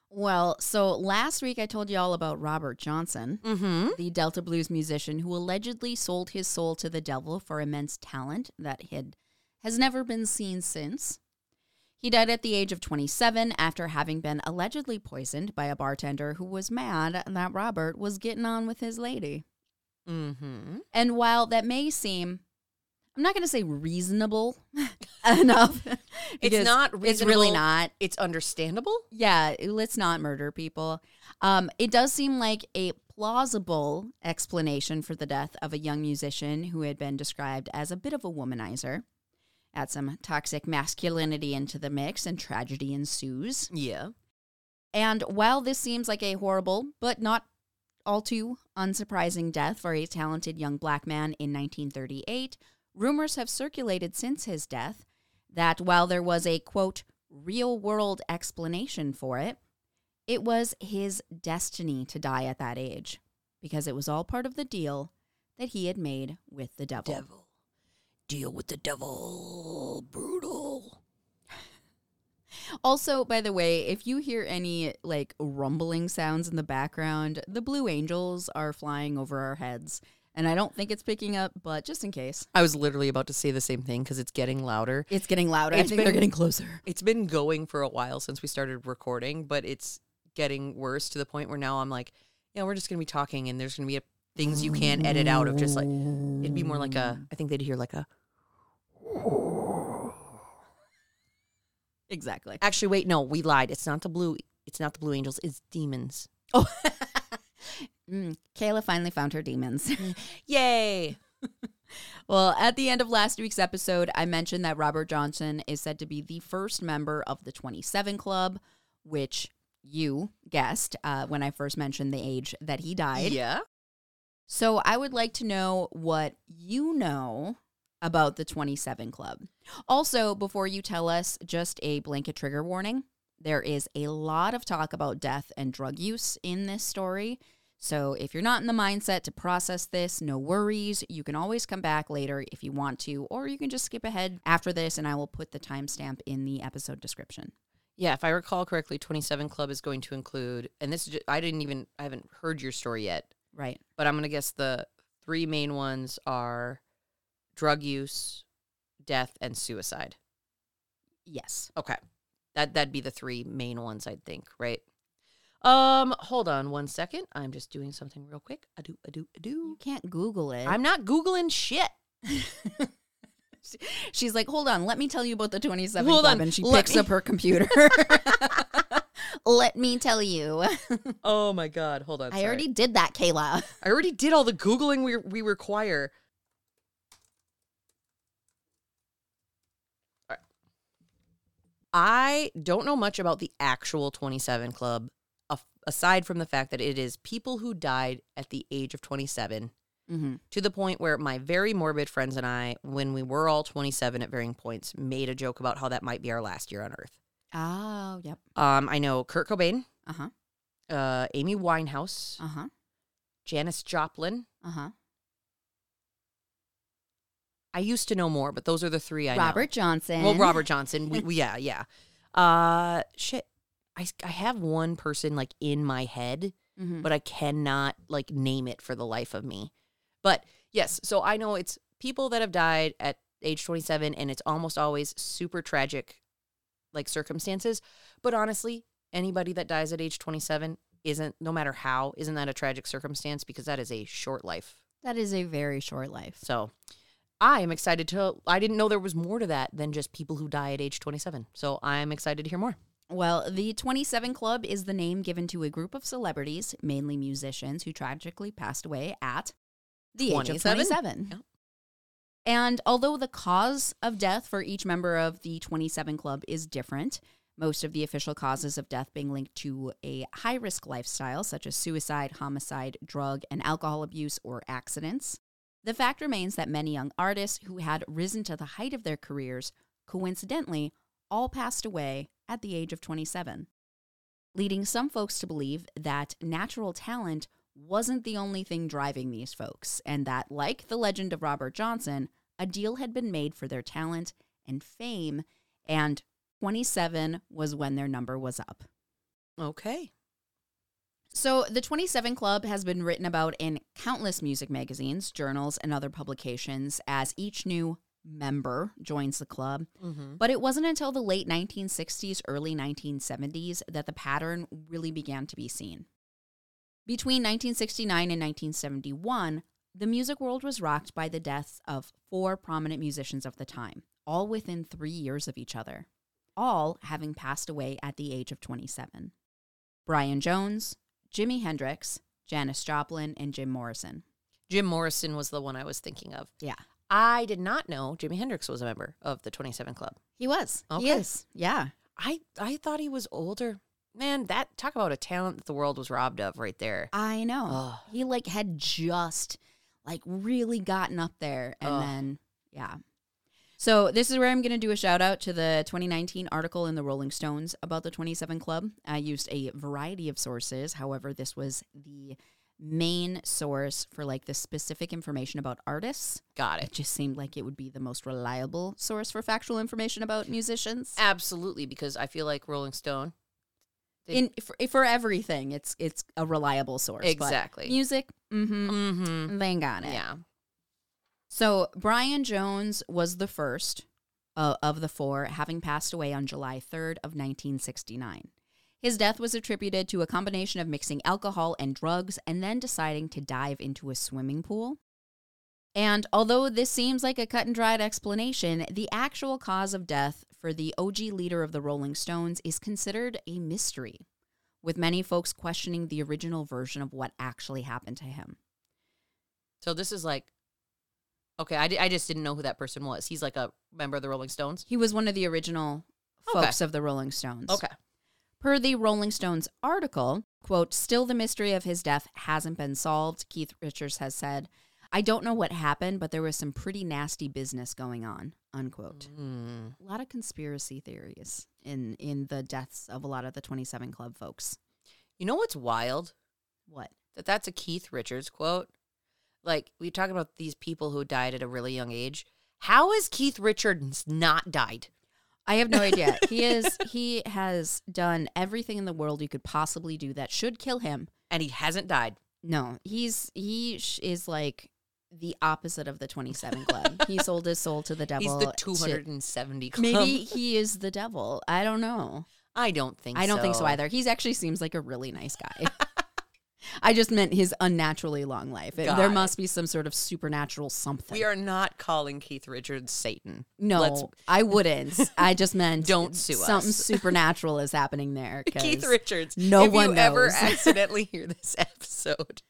Well, so last week I told you all about Robert Johnson, mm-hmm the Delta blues musician who allegedly sold his soul to the devil for immense talent that had has never been seen since. He died at the age of 27 after having been allegedly poisoned by a bartender who was mad that Robert was getting on with his lady. Mm-hmm. And while that may seem, I'm not going to say reasonable enough, It's not It's really not. It's understandable. Yeah, let's not murder people. Um, it does seem like a plausible explanation for the death of a young musician who had been described as a bit of a womanizer. Add some toxic masculinity into the mix, and tragedy ensues. Yeah. And while this seems like a horrible, but not all too unsurprising death for a talented young black man in 1938, rumors have circulated since his death that while there was a quote, real world explanation for it, it was his destiny to die at that age because it was all part of the deal that he had made with the devil. Devil. Deal with the devil. Brutal. Also, by the way, if you hear any like rumbling sounds in the background, the Blue Angels are flying over our heads. And I don't think it's picking up, but just in case. I was literally about to say the same thing because it's getting louder. It's getting louder. I It's think they're getting closer. It's been going for a while since we started recording, but it's getting worse to the point where now I'm like, yeah, we're just gonna be talking, and there's gonna be a, things you can't edit out of just like it'd be more like a. Mm. I think they'd hear like a. Exactly. Actually, wait, no, we lied. It's not the blue. It's not the blue angels. It's demons. Oh. mm, Kala finally found her demons. Yay! Well, at the end of last week's episode, I mentioned that Robert Johnson is said to be the first member of the 27 Club, which you guessed uh, when I first mentioned the age that he died. Yeah. So I would like to know what you know about the 27 Club. Also, before you tell us, just a blanket trigger warning there is a lot of talk about death and drug use in this story. So if you're not in the mindset to process this, no worries. You can always come back later if you want to, or you can just skip ahead after this and I will put the timestamp in the episode description. Yeah, if I recall correctly, 27 Club is going to include, and this is ju- I didn't even, I haven't heard your story yet, Right. but I'm going to guess the three main ones are drug use, death, and suicide. Yes. Okay. That, that'd be the three main ones, I'd think, right? Um, hold on one second. I'm just doing something real quick. I do, I do, I do. You can't Google it. I'm not Googling shit. She's like, hold on, let me tell you about the 27 Hold Club. on, And she let picks me- up her computer. let me tell you. Oh my God. Hold on. I already did that, Kala. I already did all the Googling we, we require. All right. I don't know much about the actual 27 Club, aside from the fact that it is people who died at the age of 27, Mm-hmm. to the point where my very morbid friends and I, when we were all 27 at varying points, made a joke about how that might be our last year on Earth. Oh, yep. Um, I know Kurt Cobain, Uh huh. uh, Amy Winehouse, Uh huh. Janis Joplin. Uh huh. I used to know more, but those are the three I know. Robert Johnson. Well, Robert Johnson. We, we yeah, yeah. Uh shit. I I have one person like in my head, Mhm. but I cannot like name it for the life of me. But yes, so I know it's people that have died at age 27 and it's almost always super tragic like circumstances, but honestly, anybody that dies at age 27 isn't no matter how, isn't that a tragic circumstance because that is a short life. That is a very short life. So I am excited to. I didn't know there was more to that than just people who die at age 27. So I'm excited to hear more. Well, the 27 Club is the name given to a group of celebrities, mainly musicians, who tragically passed away at the age of 27? 27. Yep. And although the cause of death for each member of the 27 Club is different, most of the official causes of death being linked to a high risk lifestyle, such as suicide, homicide, drug, and alcohol abuse, or accidents, the fact remains that many young artists who had risen to the height of their careers coincidentally all passed away at the age of 27, leading some folks to believe that natural talent wasn't the only thing driving these folks, and that, like the legend of Robert Johnson, a deal had been made for their talent and fame, and 27 was when their number was up. Okay. So, the 27 Club has been written about in countless music magazines, journals, and other publications as each new member joins the club. Mm-hmm. But it wasn't until the late 1960s, early 1970s that the pattern really began to be seen. Between 1969 and 1971, the music world was rocked by the deaths of four prominent musicians of the time, all within three years of each other, all having passed away at the age of 27. Brian Jones, Jimi Hendrix, Janis Joplin, and Jim Morrison. Jim Morrison was the one I was thinking of. Yeah. I did not know Jimi Hendrix was a member of the 27 Club. He was. Okay. is. Yeah. I I thought he was older. Man, that talk about a talent that the world was robbed of right there. I know. Ugh. He like had just like really gotten up there and Ugh. then yeah. So this is where I'm going to do a shout out to the 2019 article in the Rolling Stones about the 27 Club. I used a variety of sources. However, this was the main source for like the specific information about artists. Got It it. just seemed like it would be the most reliable source for factual information about musicians. Absolutely, because I feel like Rolling Stone. They- In for, for everything, it's it's a reliable source. but Exactly. music, mm-hmm, Mm-hmm. they got it. Yeah. So Brian Jones was the first uh, of the four, having passed away on July 3rd of 1969. His death was attributed to a combination of mixing alcohol and drugs and then deciding to dive into a swimming pool. And although this seems like a cut and dried explanation, the actual cause of death for the OG leader of the Rolling Stones is considered a mystery, with many folks questioning the original version of what actually happened to him. So this is like, okay, I, I just didn't know who that person was. He's like a member of the Rolling Stones. He was one of the original Okay. folks of the Rolling Stones. Okay. Per the Rolling Stones article, quote, still the mystery of his death hasn't been solved, Keith Richards has said. I don't know what happened, but there was some pretty nasty business going on, unquote. Mm. A lot of conspiracy theories in in the deaths of a lot of the 27 Club folks. You know what's wild? What? That that's a Keith Richards quote. Like we talk about these people who died at a really young age. How has Keith Richards not died? I have no idea. he is he has done everything in the world you could possibly do that should kill him. And he hasn't died. No, he's he sh- is like the opposite of the 27 club. he sold his soul to the devil. He's the to- 270 club. Maybe he is the devil. I don't know. I don't think I don't think so so either. He's actually seems like a really nice guy. I just meant his unnaturally long life. It- there must be some sort of supernatural something. We are not calling Keith Richards Satan. no, Let's- I wouldn't. I just meant Don't sue something us. supernatural is happening there. Keith Richards. no if one you ever accidentally hear this episode,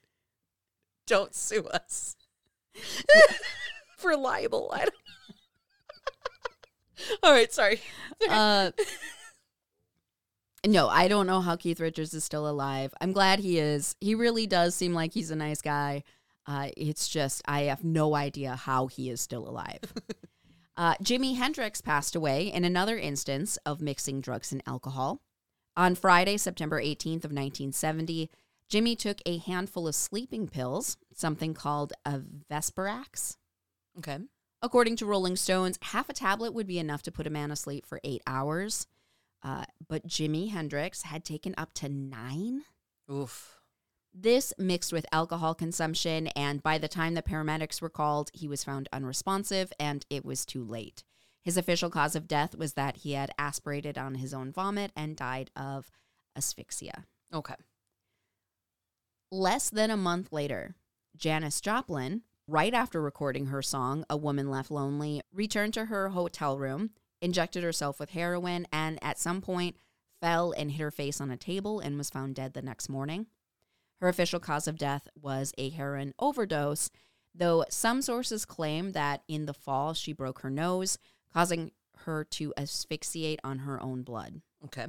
don't sue us. For libel. I don't All right, sorry. uh, no, I don't know how Keith Richards is still alive. I'm glad he is. He really does seem like he's a nice guy. Uh, it's just I have no idea how he is still alive. uh, Jimi Hendrix passed away in another instance of mixing drugs and alcohol. On Friday, September 18th of 1970, Jimi took a handful of sleeping pills, something called a Vesparax. Okay. According to Rolling Stones, half a tablet would be enough to put a man asleep for eight hours. Uh, but Jimi Hendrix had taken up to nine. Oof. This mixed with alcohol consumption, and by the time the paramedics were called, he was found unresponsive and it was too late. His official cause of death was that he had aspirated on his own vomit and died of asphyxia. Okay. Less than a month later, Janis Joplin, right after recording her song, A Woman Left Lonely, returned to her hotel room, injected herself with heroin, and at some point fell and hit her face on a table and was found dead the next morning. Her official cause of death was a heroin overdose, though some sources claim that in the fall she broke her nose, causing her to asphyxiate on her own blood. Okay.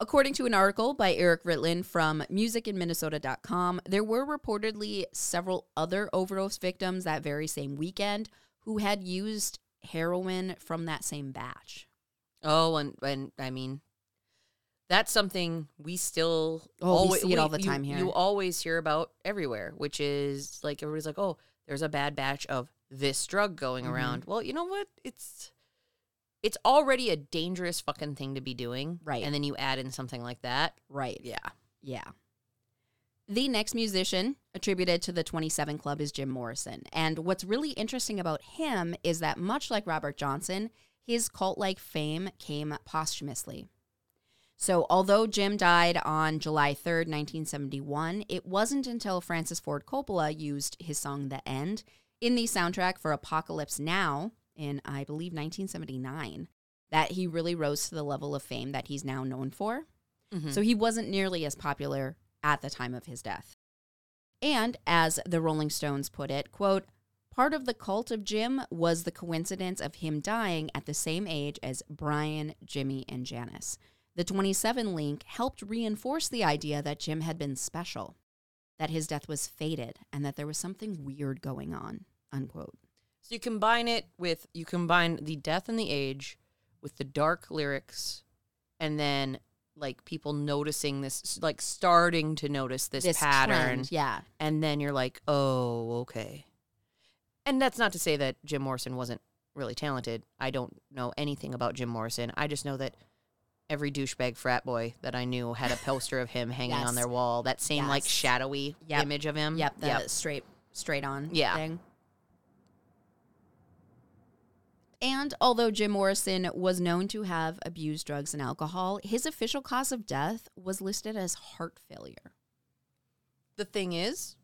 According to an article by Eric Ritlin from musicinminnesota.com, there were reportedly several other overdose victims that very same weekend who had used heroin from that same batch. Oh, and and I mean, that's something we still Oh, we see it all the you- time here. You always hear about everywhere, which is like everybody's like, "Oh, there's a bad batch of this drug going Mhm. around." Well, you know what? It's it's already a dangerous fucking thing to be doing, Right. And then you add in something like that. Right. Yeah. Yeah. The next musician attributed to the 27 Club is Jim Morrison. And what's really interesting about him is that, much like Robert Johnson, his cult like fame came posthumously. So, although Jim died on July 3rd, 1971, it wasn't until Francis Ford Coppola used his song The End in the soundtrack for Apocalypse Now in, I believe, 1979 that he really rose to the level of fame that he's now known for. Mhm. So, he wasn't nearly as popular at the time of his death. And as the Rolling Stones put it, quote, part of the cult of Jim was the coincidence of him dying at the same age as Brian, Jimi, and Janis. The 27 link helped reinforce the idea that Jim had been special, that his death was fated, and that there was something weird going on. Unquote. So you combine it with you combine the death and the age with the dark lyrics, and then like people noticing this, like starting to notice this, pattern, trend, yeah. and then you're like, oh, okay. And that's not to say that Jim Morrison wasn't really talented. I don't know anything about Jim Morrison. I just know that every douchebag frat boy that I knew had a poster of him hanging Yes. on their wall. That same like shadowy Yep. image of him. Yep, the straight straight on Yeah. thing. And although Jim Morrison was known to have abused drugs and alcohol, his official cause of death was listed as heart failure. The thing is,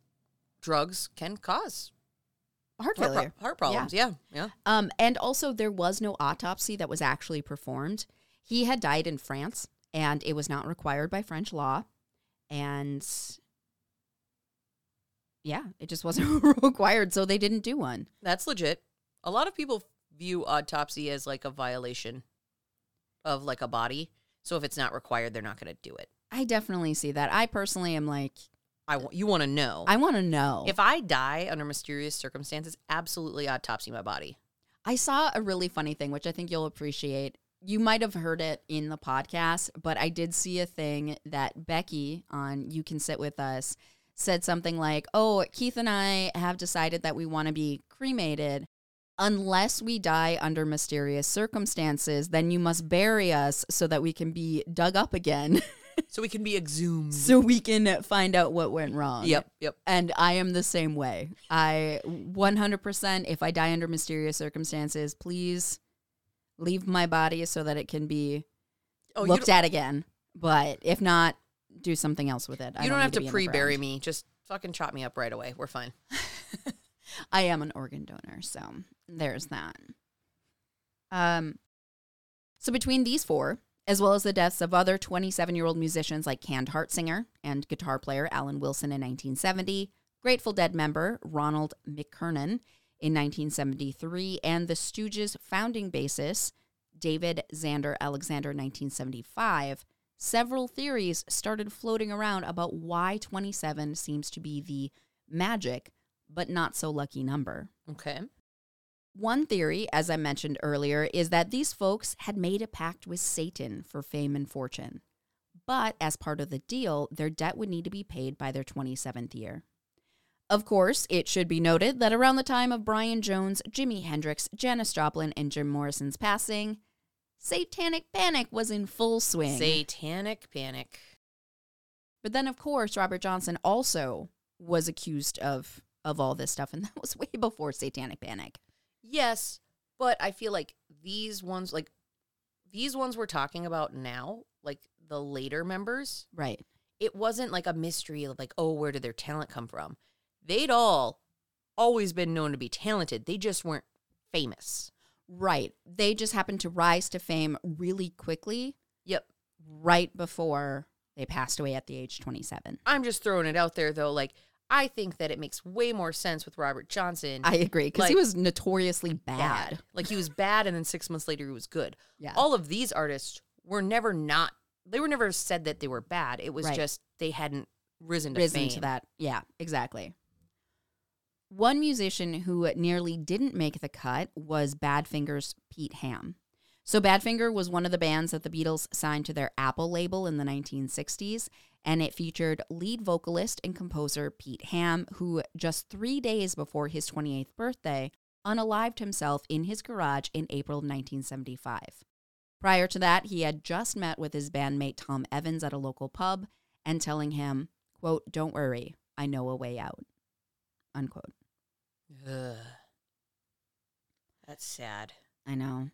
drugs can cause Heart heart, pro- failure. heart problems. Yeah. yeah. Um, and also, there was no autopsy that was actually performed. He had died in France, and it was not required by French law. And yeah, it just wasn't required, so they didn't do one. That's legit. A lot of people view autopsy as like a violation of like a body. So if it's not required, they're not going to do it. I definitely see that. I personally am like, I want you want to know. I want to know. if I die under mysterious circumstances, absolutely autopsy my body. I saw a really funny thing, which I think you'll appreciate. You might have heard it in the podcast, but I did see a thing that Becky on You Can Sit With Us said something like, Oh, Keith and I have decided that we want to be cremated. Unless we die under mysterious circumstances, then you must bury us so that we can be dug up again, So we can be exhumed. so we can find out what went wrong. yep, yep. And I am the same way. I 100%, if I die under mysterious circumstances, please leave my body so that it can be Oh, looked at again. But if not, do something else with it. I you don't have to the pre-bury me. Just fucking chop me up right away. We're fine. I am an organ donor, so there's that. Um, so between these four, as well as the deaths of other 27-year-old musicians like Canned Heat singer and guitar player Alan Wilson in 1970, Grateful Dead member Ronald McKernan in 1973, and the Stooges founding bassist David Xander Alexander in 1975, several theories started floating around about why 27 seems to be the magic but not so lucky number. Okay. One theory, as I mentioned earlier, is that these folks had made a pact with Satan for fame and fortune. But as part of the deal, their debt would need to be paid by their 27th year. Of course, it should be noted that around the time of Brian Jones, Jimi Hendrix, Janis Joplin, and Jim Morrison's passing, satanic panic was in full swing. Satanic panic. But then, of course, Robert Johnson also was accused of of all this stuff, and that was way before Satanic Panic. Yes, but I feel like these ones, like these ones we're talking about now, like the later members, Right. it wasn't like a mystery of like, oh, where did their talent come from? They'd all always been known to be talented. They just weren't famous. Right. They just happened to rise to fame really quickly, Yep. right before they passed away at the age 27. I'm just throwing it out there though. Like, I think that it makes way more sense with Robert Johnson. I agree, because he was notoriously bad. Like he was bad and then six months later he was good. Yeah. All of these artists were never not they were never said that they were bad. It was Right. just they hadn't risen to risen fame. to that. Yeah, exactly. One musician who nearly didn't make the cut was Badfinger's Pete Ham. So Badfinger was one of the bands that the Beatles signed to their Apple label in the 1960s, and it featured lead vocalist and composer Pete Ham, who just three days before his 28th birthday unalived himself in his garage in April 1975. Prior to that, he had just met with his bandmate Tom Evans at a local pub and telling him, quote, Don't worry, I know a way out, unquote. Ugh. That's sad. I know.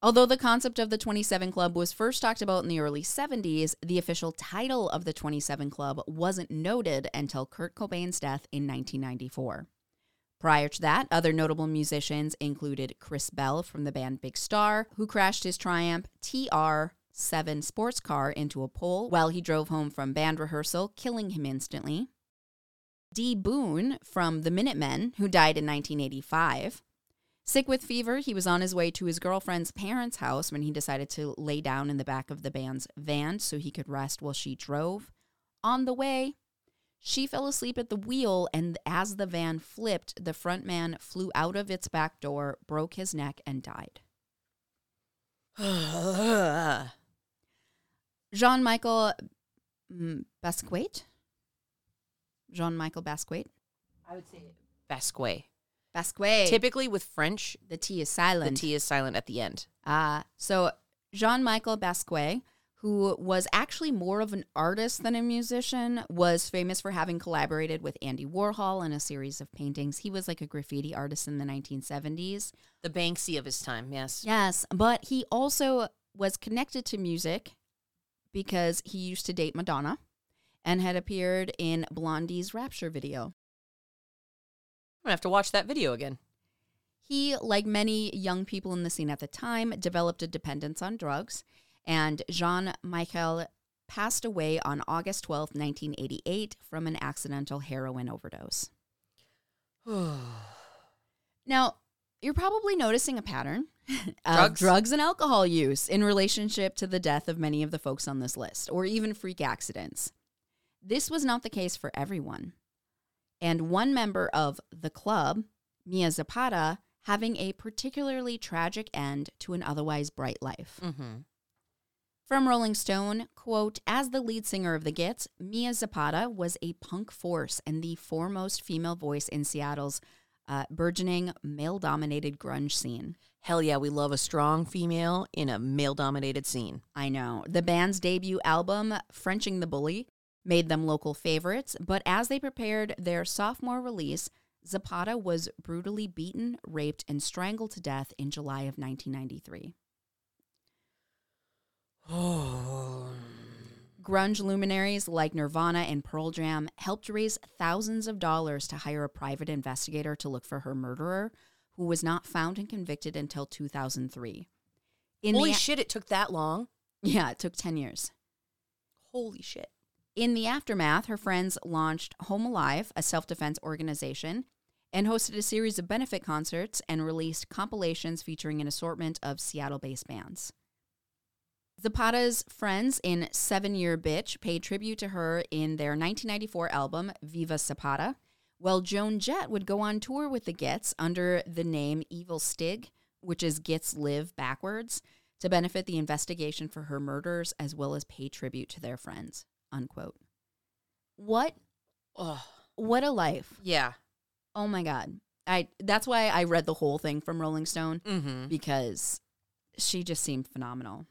Although the concept of the 27 Club was first talked about in the early 70s, the official title of the 27 Club wasn't noted until Kurt Cobain's death in 1994. Prior to that, other notable musicians included Chris Bell from the band Big Star, who crashed his Triumph TR 7 sports car into a pole while he drove home from band rehearsal, killing him instantly. D. Boon from the Minutemen, who died in 1985. Sick with fever, he was on his way to his girlfriend's parents' house when he decided to lay down in the back of the band's van so he could rest while she drove. On the way, she fell asleep at the wheel, and as the van flipped, the front man flew out of its back door, broke his neck, and died. Jean Michael Basquiat? Jean Michael Basquiat? I would say Basque. Typically with French, the T is silent. the. T is silent at the end. Ah, so Jean Michael Basquiat, who was actually more of an artist than a musician, was famous for having collaborated with Andy Warhol in a series of paintings. He was like a graffiti artist in the 1970s. The Banksy of his time, yes. Yes, but he also was connected to music because he used to date Madonna and had appeared in Blondie's Rapture video. I'm gonna have to watch that video again. He, like many young people in the scene at the time, developed a dependence on drugs, and Jean Michel passed away on August 12, 1988, from an accidental heroin overdose. Now, you're probably noticing a pattern of Drugs? drugs and alcohol use in relationship to the death of many of the folks on this list, or even freak accidents. This was not the case for everyone. And one member of the club, Mia Zapata, having a particularly tragic end to an otherwise bright life. mm-hmm. From Rolling Stone, quote, as the lead singer of the Gits, Mia Zapata was a punk force and the foremost female voice in Seattle's uh, burgeoning male dominated grunge scene. Hell yeah, we love a strong female in a male dominated scene. I know. The band's debut album, Frenching the Bully, made them local favorites, but as they prepared their sophomore release, Zapata was brutally beaten, raped, and strangled to death in July of 1993. Oh. Grunge luminaries like Nirvana and Pearl Jam helped raise thousands of dollars to hire a private investigator to look for her murderer, who was not found and convicted until 2003. In Holy the, shit, it took that long. yeah, it took 10 years. Holy shit. In the aftermath, her friends launched Home Alive, a self defense organization, and hosted a series of benefit concerts and released compilations featuring an assortment of Seattle based bands. Zapata's friends in Seven Year Bitch paid tribute to her in their 1994 album, Viva Zapata, while Joan Jett would go on tour with the Gits under the name Evil Stig, which is Gits Live backwards, to benefit the investigation for her murders as well as pay tribute to their friends. Unquote. What Oh. what a life. Yeah. Oh my god. I that's why I read the whole thing from Rolling Stone Mm-hmm. because she just seemed phenomenal.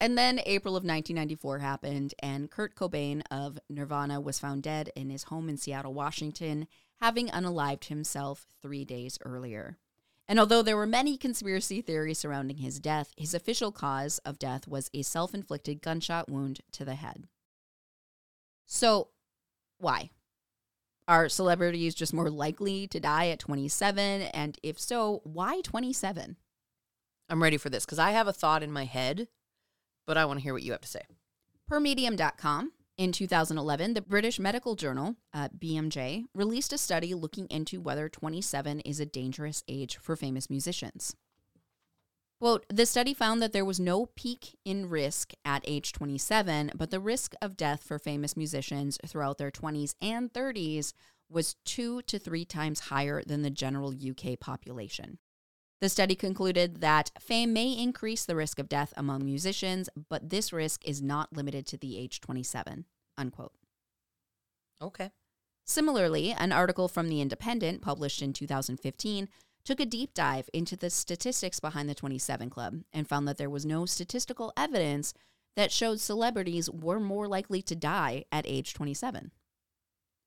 And then April of 1994 happened, and Kurt Cobain of Nirvana was found dead in his home in Seattle, Washington, having unalived himself three days earlier. And although there were many conspiracy theories surrounding his death, his official cause of death was a self inflicted gunshot wound to the head. So, why? Are celebrities just more likely to die at 27? And if so, why 27? I'm ready for this because I have a thought in my head, but I want to hear what you have to say. Per Medium.com, in 2011, the British Medical Journal, uh, BMJ, released a study looking into whether 27 is a dangerous age for famous musicians. Quote, the study found that there was no peak in risk at age 27, but the risk of death for famous musicians throughout their 20s and 30s was two to three times higher than the general UK population. The study concluded that fame may increase the risk of death among musicians, but this risk is not limited to the age 27. Unquote. Okay. Similarly, an article from The Independent published in 2015 took a deep dive into the statistics behind the 27 Club and found that there was no statistical evidence that showed celebrities were more likely to die at age 27.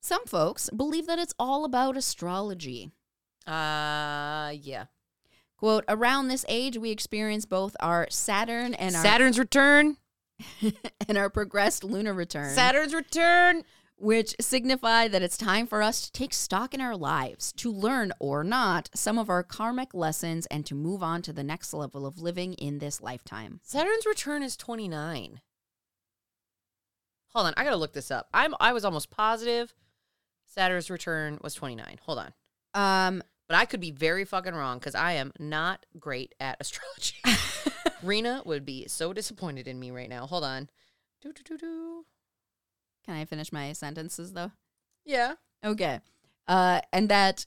Some folks believe that it's all about astrology. Uh, yeah. Quote, around this age, we experience both our Saturn and our Saturn's return. and our progressed lunar return, Saturn's return. which signify that it's time for us to take stock in our lives, to learn or not some of our karmic lessons, and to move on to the next level of living in this lifetime. Saturn's return is 29. Hold on, I gotta look this up. I'm I was almost positive Saturn's return was 29. Hold on. Um, But I could be very fucking wrong because I am not great at astrology. Rena would be so disappointed in me right now. Hold on. Do, do, do, do. can I finish my sentences though? Yeah. Okay. Uh, and that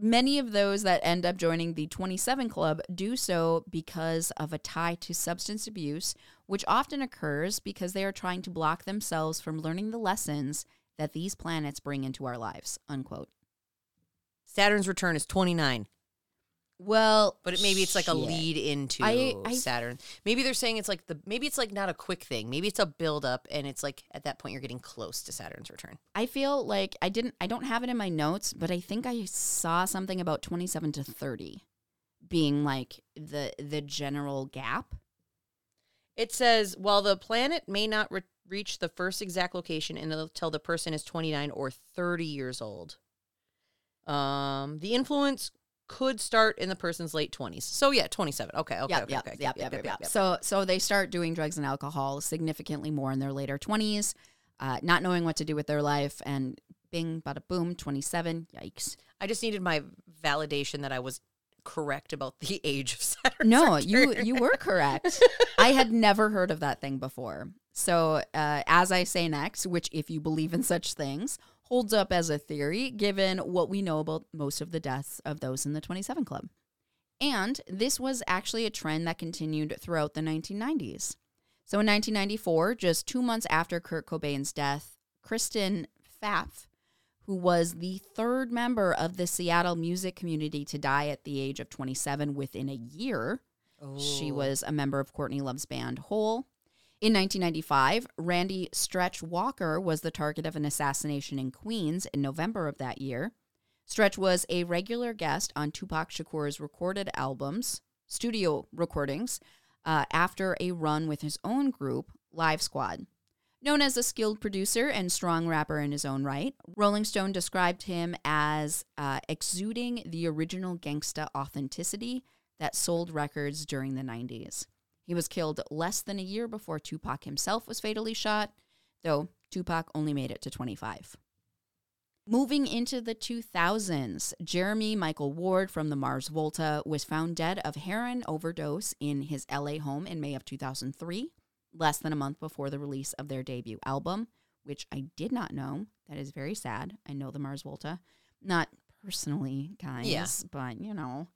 many of those that end up joining the 27 Club do so because of a tie to substance abuse, which often occurs because they are trying to block themselves from learning the lessons that these planets bring into our lives. Unquote. Saturn's return is 29. Well, But it, maybe it's like a shit. lead into I- I- Saturn. Maybe they're saying it's like the maybe it's like not a quick thing. Maybe it's a build up and it's like at that point you're getting close to Saturn's return. I feel like I didn't I don't have it in my notes, but I think I saw something about 27 to 30 being like the the general gap. It says while the planet may not re- reach the first exact location until the person is 29 or 30 years old. Um, the influence could start in the person's late 20s. So yeah, 27. Okay, okay, Yep, okay, yep, okay. yep, yep, yep, yep. So so they start doing drugs and alcohol significantly more in their later 20s, uh, not knowing what to do with their life and bing bada boom 27 yikes I just needed my validation that I was correct about the age of Saturn. no you you were correct i had never heard of that thing before so uh, as i say next which if you believe in such things holds up as a theory given what we know about most of the deaths of those in the 27 club and this was actually a trend that continued throughout the 1990s so in 1994 just two months after kurt cobain's death kristen pfaff who was the third member of the Seattle music community to die at the age of 27 within a year. She oh. was a member of Courtney Love's band Hole. In 1995, Randy Stretch Walker was the target of an assassination in Queens in November of that year. Stretch was a regular guest on Tupac Shakur's recorded albums, studio recordings, uh, after a run with his own group, Live Squad. Known as a skilled producer and strong rapper in his own right, Rolling Stone described him as uh, exuding the original gangsta authenticity that sold records during the 90s. He was killed less than a year before Tupac himself was fatally shot, though Tupac only made it to 25. Moving into the 2000s, Jeremy Michael Ward from the Mars Volta was found dead of heroin overdose in his LA home in May of 2003 less than a month before the release of their debut album, which I did not know. That is very sad. I know the Mars Volta. Not personally, guys, Yeah. but you know.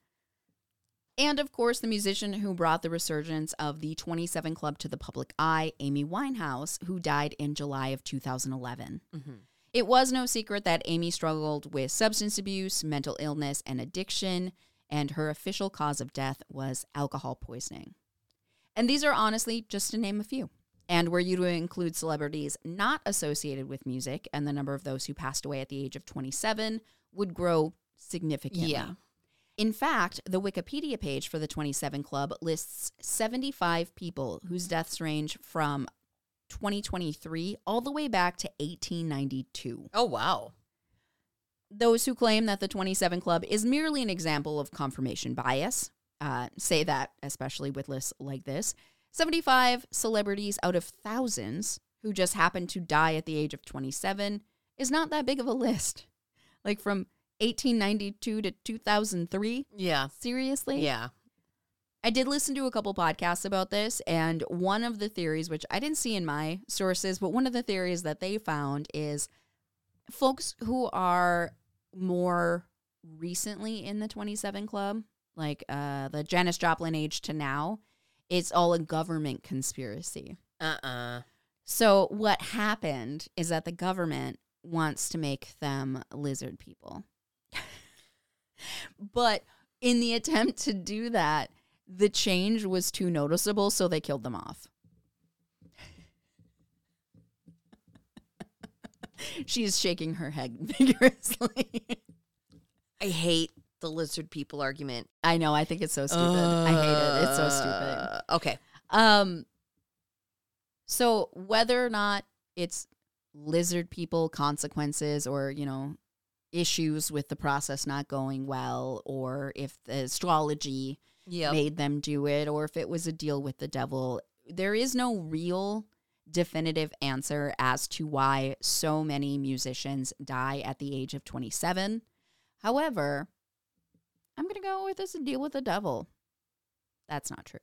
And of course, the musician who brought the resurgence of the 27 Club to the public eye, Amy Winehouse, who died in July of 2011. Mhm. It was no secret that Amy struggled with substance abuse, mental illness, and addiction, and her official cause of death was alcohol poisoning. And these are honestly just to name a few. And were you to include celebrities not associated with music, and the number of those who passed away at the age of 27 would grow significantly. Yeah. In fact, the Wikipedia page for the 27 Club lists 75 people whose deaths range from 2023 all the way back to 1892 Oh wow. those who claim that the 27 Club is merely an example of confirmation bias uh, say that, especially with lists like this. 75 celebrities out of thousands who just happened to die at the age of 27 is not that big of a list. Like from 1892 to 2003. Yeah. Seriously? Yeah. I did listen to a couple podcasts about this, and one of the theories, which I didn't see in my sources, but one of the theories that they found is folks who are more recently in the 27 Club, like uh, the Janis Joplin age to now, it's all a government conspiracy. Uh-uh. So, what happened is that the government wants to make them lizard people but in the attempt to do that, the change was too noticeable, so they killed them off. She's shaking her head vigorously. I hate the lizard people argument. I know. I think it's so stupid. Uh, I hate it. It's so stupid. Uh, okay. Um. So whether or not it's lizard people consequences or you know issues with the process not going well or if the astrology Yep. made them do it or if it was a deal with the devil there is no real definitive answer as to why so many musicians die at the age of 27 however i'm going to go with this deal with the devil that's not true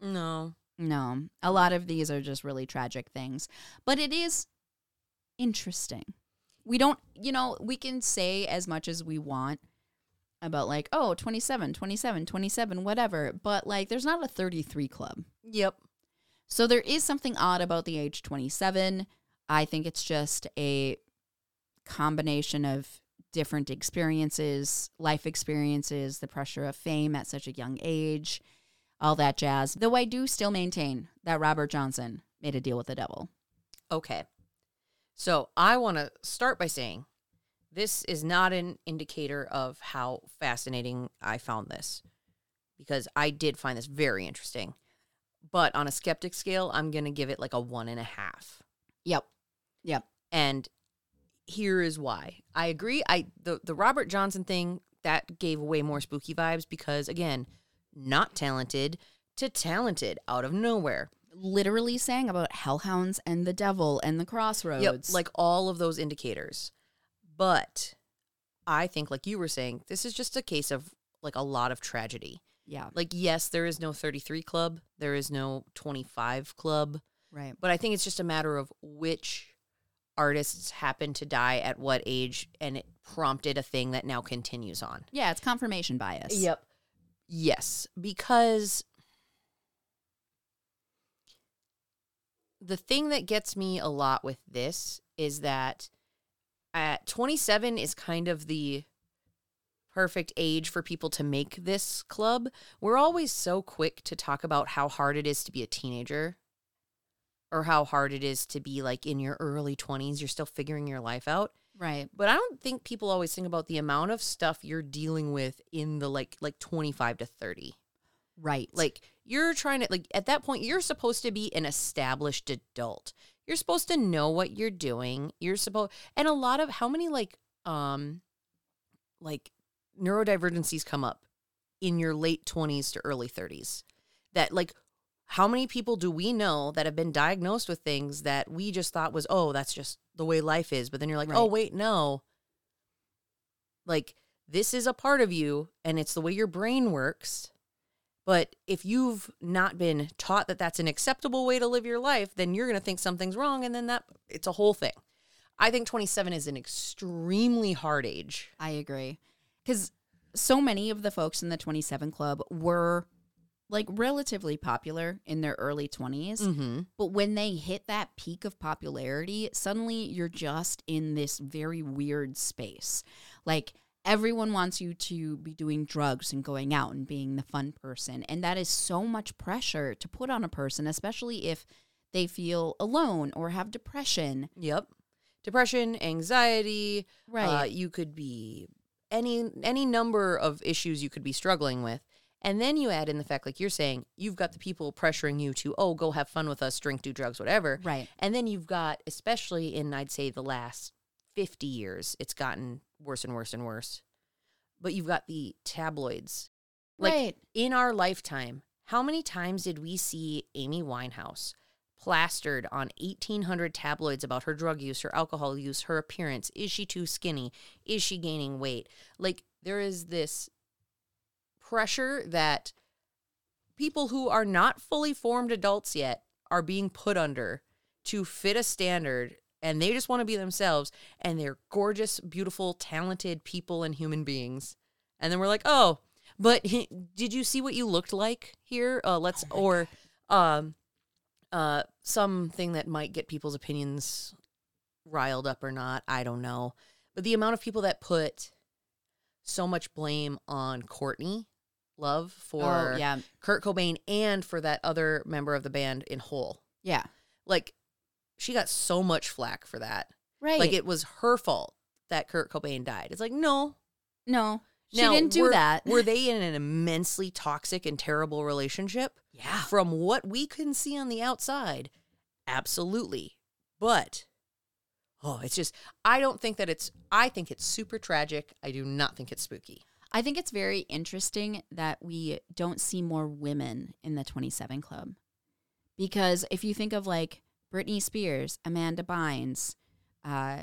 No. no, a lot of these are just really tragic things, but it is interesting. We don't, you know, we can say as much as we want about like, oh, 27, 27, 27, whatever, but like there's not a 33 club. Yep. So there is something odd about the age 27. I think it's just a combination of different experiences, life experiences, the pressure of fame at such a young age, all that jazz. Though I do still maintain that Robert Johnson made a deal with the devil. Okay. So I want to start by saying this is not an indicator of how fascinating I found this because I did find this very interesting. But on a skeptic scale, I'm going to give it like a one and a half. Yep. Yep. And here is why. I agree. I the the Robert Johnson thing that gave away more spooky vibes because again, not talented to talented out of nowhere. Literally sang about hellhounds and the devil and the crossroads. Yep, like all of those indicators. But I think, like you were saying, this is just a case of like a lot of tragedy. yeah, Like, yes, there is no 33 club, there is no 25 club, right. but I think it's just a matter of which artists happen to die at what age and it prompted a thing that now continues on. Yeah, it's confirmation bias. Yep. Yes, because the thing that gets me a lot with this is that at 27 is kind of the perfect age for people to make this club. We're always so quick to talk about how hard it is to be a teenager or how hard it is to be like in your early 20s, you're still figuring your life out. Right. But I don't think people always think about the amount of stuff you're dealing with in the like like 25 to 30. Right. Like you're trying to like at that point you're supposed to be an established adult. You're supposed to know what you're doing. You're supposed and a lot of how many like um like neurodivergencies come up in your late 20s to early 30s. That like how many people do we know that have been diagnosed with things that we just thought was oh that's just the way life is but then you're like oh wait no like this is a part of you and it's the way your brain works but if you've not been taught that that's an acceptable way to live your life then you're going to think something's wrong and then that it's a whole thing i think 27 is an extremely hard age I agree. Because so many of the folks in the 27 Club were like relatively popular in their early 20s. mm-hmm. But when they hit that peak of popularity, suddenly you're just in this very weird space. Like everyone wants you to be doing drugs and going out and being the fun person. And that is so much pressure to put on a person, especially if they feel alone or have depression. Yep. Depression, anxiety, Right. Uh, you could be any any number of issues you could be struggling with. And then you add in the fact, like you're saying, you've got the people pressuring you to, oh, go have fun with us, drink, do drugs, whatever. right. And then you've got, especially in, I'd say, the last 50 years, it's gotten worse and worse and worse. But you've got the tabloids. Like right. in our lifetime, how many times did we see Amy Winehouse plastered on 1800 tabloids about her drug use, her alcohol use, her appearance? Is she too skinny? Is she gaining weight? Like there is this pressure that people who are not fully formed adults yet are being put under to fit a standard and they just want to be themselves and they're gorgeous, beautiful, talented people and human beings. And then we're like, "Oh, but he, did you see what you looked like here? Uh, let's or um uh something that might get people's opinions riled up or not, I don't know. But the amount of people that put so much blame on Courtney Love for oh, yeah. Kurt Cobain and for that other member of the band in Hole. Yeah. Like she got so much flack for that. Right. Like it was her fault that Kurt Cobain died. It's like, no. no, she Now, didn't do were- that. Were they in an immensely toxic and terrible relationship? yeah. From what we can see on the outside, absolutely. But oh, it's just I don't think that it's I think it's super tragic. I do not think it's spooky. I think it's very interesting that we don't see more women in the 27 Club. Because if you think of like Britney Spears, Amanda Bynes, uh,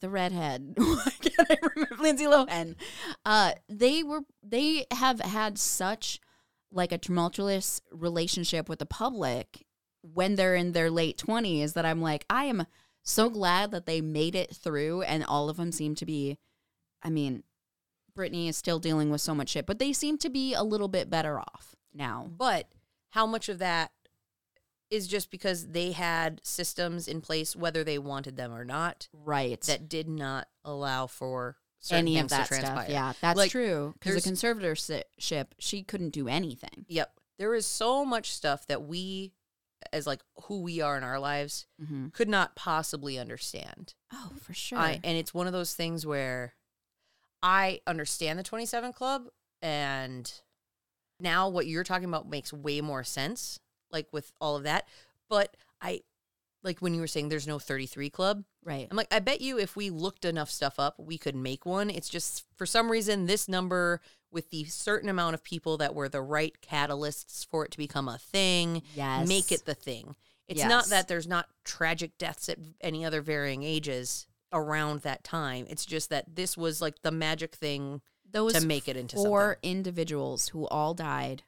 the redhead, I remember Lindsay Lohan? Uh, they were they have had such like a tumultuous relationship with the public when they're in their late 20s that I'm like, I am so glad that they made it through and all of them seem to be I mean, Britney is still dealing with so much shit, but they seem to be a little bit better off now. But how much of that is just because they had systems in place, whether they wanted them or not, Right. that did not allow for Any of that to transpire. stuff. Yeah, that's Like, true. Because the conservatorship, she couldn't do anything. Yep. There is so much stuff that we, as like who we are in our lives, Mm-hmm. could not possibly understand. Oh, for sure. I, and it's one of those things where I understand the 27 Club, and now what you're talking about makes way more sense, like with all of that. But I, like when you were saying there's no 33 Club, right. I'm like, I bet you if we looked enough stuff up, we could make one. It's just for some reason, this number with the certain amount of people that were the right catalysts for it to become a thing, Yes. make it the thing. It's not that there's not tragic deaths at any other varying ages around that time. It's just that this was like the magic thing Those to make it into four individuals who all died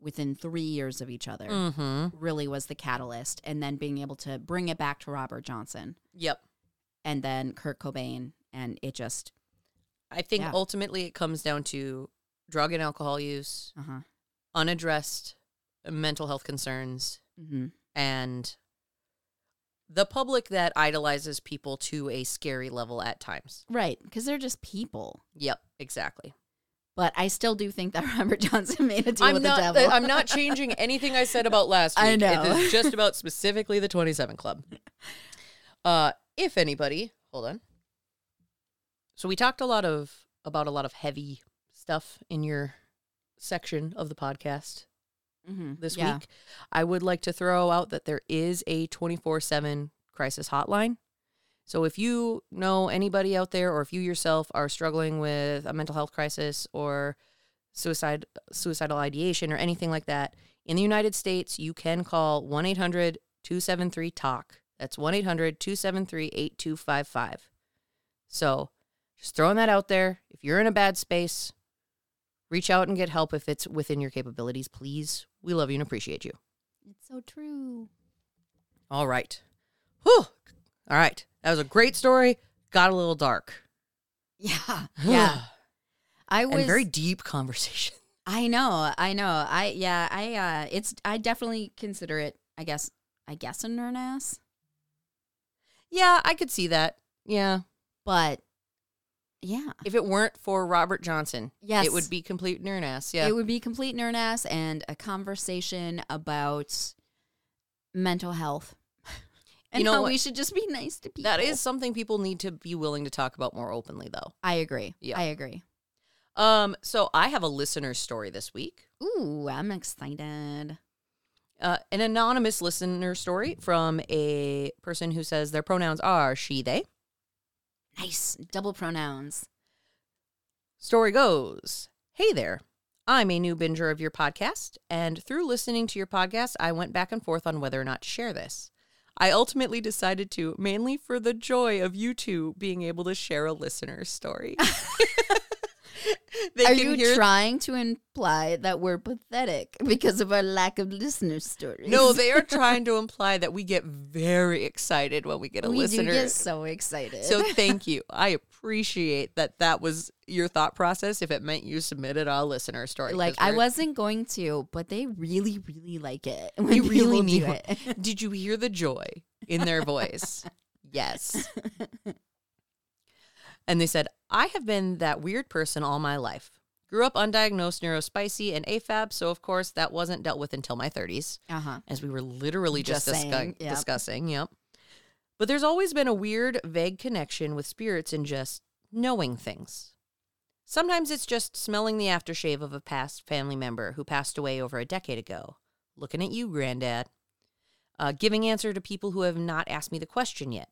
within three years of each other. Mm-hmm. really was the catalyst. And then being able to bring it back to Robert Johnson Yep. and then Kurt Cobain. And it just, I think Yeah. ultimately it comes down to drug and alcohol use, uh huh. unaddressed mental health concerns, Mm-hmm. and the public that idolizes people to a scary level at times. Right. Because they're just people. Yep, exactly. But I still do think that Robert Johnson made a deal I'm with not. the devil. I'm not changing anything I said about last week. I know. It is just about specifically the 27 Club. Uh, if anybody, hold on. So we talked a lot of about a lot of heavy stuff in your section of the podcast Mhm. this Yeah. week. I would like to throw out that there is a 24 7 crisis hotline. So if you know anybody out there, or if you yourself are struggling with a mental health crisis or suicide, suicidal ideation, or anything like that, in the United States, you can call 1 800 273 TALK. That's 1 800 273 8255. So just throwing that out there. If you're in a bad space, reach out and get help if it's within your capabilities, please. We love you and appreciate you. It's so true. All right. Whew. All right. That was a great story. Got a little dark. Yeah. Yeah. I was and very deep conversation. I know. I know. I yeah, I uh it's I definitely consider it, I guess I guess a nerd ass. Yeah, I could see that. Yeah. But yeah. If it weren't for Robert Johnson, Yes. it would be complete nerd ass. Yeah. It would be complete nerd ass and a conversation about mental health. And You know we should just be nice to people. that is something people need to be willing to talk about more openly though. I agree. Yeah. I agree. Um so I have a listener story this week. Ooh, I'm excited. Uh, an anonymous listener story from a person who says their pronouns are she they. Nice. Double pronouns. Story goes Hey there. I'm a new binger of your podcast, and through listening to your podcast, I went back and forth on whether or not to share this. I ultimately decided to, mainly for the joy of you two being able to share a listener's story. They Are can you hear- trying to imply that we're pathetic because of our lack of listener stories? No, they are trying to imply that we get very excited when we get a we listener. do get so excited. So thank you. I appreciate that that was your thought process if it meant you submitted a listener story. like I wasn't going to, but they really, really like it. They really people mean do it. it. Did you hear the joy in their voice? yes. And they said, I have been that weird person all my life. Grew up undiagnosed neurospicy and AFAB, so of course that wasn't dealt with until my 30s, Uh huh. as we were literally just, Just discu- yep. discussing. Yep. But there's always been a weird, vague connection with spirits and just knowing things. Sometimes it's just smelling the aftershave of a past family member who passed away over a decade ago. Looking at you, Granddad. Uh, giving answer to people who have not asked me the question yet.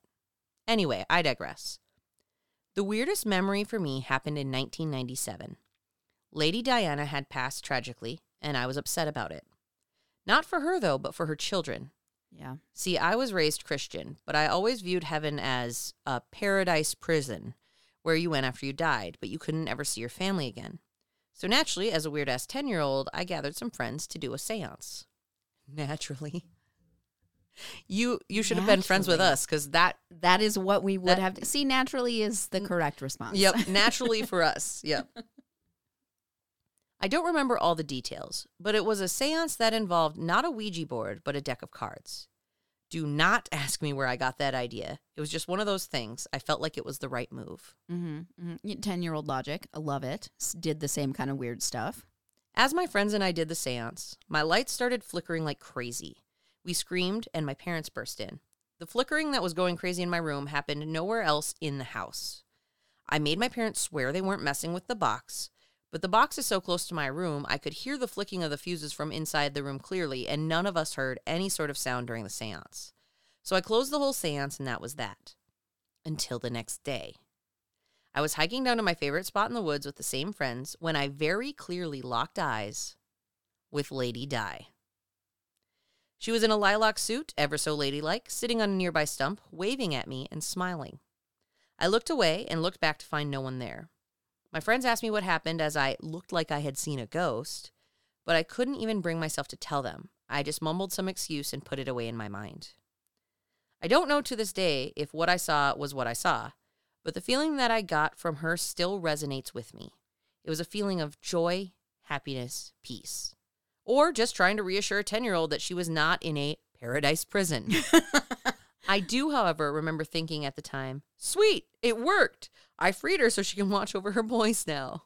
Anyway, I digress. The weirdest memory for me happened in 1997. Lady Diana had passed tragically, and I was upset about it. Not for her, though, but for her children. Yeah. See, I was raised Christian, but I always viewed heaven as a paradise prison where you went after you died, but you couldn't ever see your family again. So naturally, as a weird ass 10 year old, I gathered some friends to do a seance. Naturally. You you should have been friends with us because that That is what we would That- have to see. Naturally is the correct response. Yep, naturally for us. Yep. I don't remember all the details, but it was a seance that involved not a Ouija board, but a deck of cards. Do not ask me where I got that idea. It was just one of those things. I felt like it was the right move. Mm-hmm. Ten year old logic. I love it. Did the same kind of weird stuff. As my friends and I did the seance, my lights started flickering like crazy. We screamed, and my parents burst in. The flickering that was going crazy in my room happened nowhere else in the house. I made my parents swear they weren't messing with the box, but the box is so close to my room, I could hear the flicking of the fuses from inside the room clearly, and none of us heard any sort of sound during the seance. So I closed the whole seance, and that was that. Until the next day. I was hiking down to my favorite spot in the woods with the same friends when I very clearly locked eyes with Lady Di. She was in a lilac suit, ever so ladylike, sitting on a nearby stump, waving at me and smiling. I looked away and looked back to find no one there. My friends asked me what happened as I looked like I had seen a ghost, but I couldn't even bring myself to tell them. I just mumbled some excuse and put it away in my mind. I don't know to this day if what I saw was what I saw, but the feeling that I got from her still resonates with me. It was a feeling of joy, happiness, peace. Or just trying to reassure a 10 year old that she was not in a paradise prison. I do, however, remember thinking at the time, sweet, it worked. I freed her so she can watch over her boys now.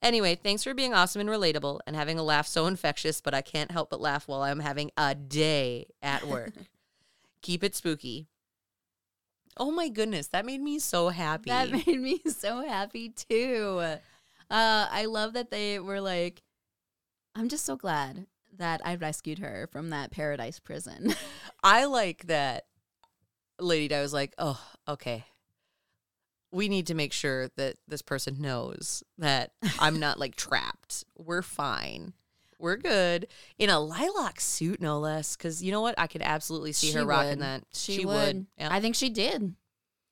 Anyway, thanks for being awesome and relatable and having a laugh so infectious, but I can't help but laugh while I'm having a day at work. Keep it spooky. Oh my goodness, that made me so happy. That made me so happy too. Uh, I love that they were like, I'm just so glad that I rescued her from that paradise prison. I like that Lady Di was like, oh, okay. We need to make sure that this person knows that I'm not like trapped. We're fine. We're good. In a lilac suit, no less. Because you know what? I could absolutely see her She rocking would. that. She, would. Yeah. I think she did.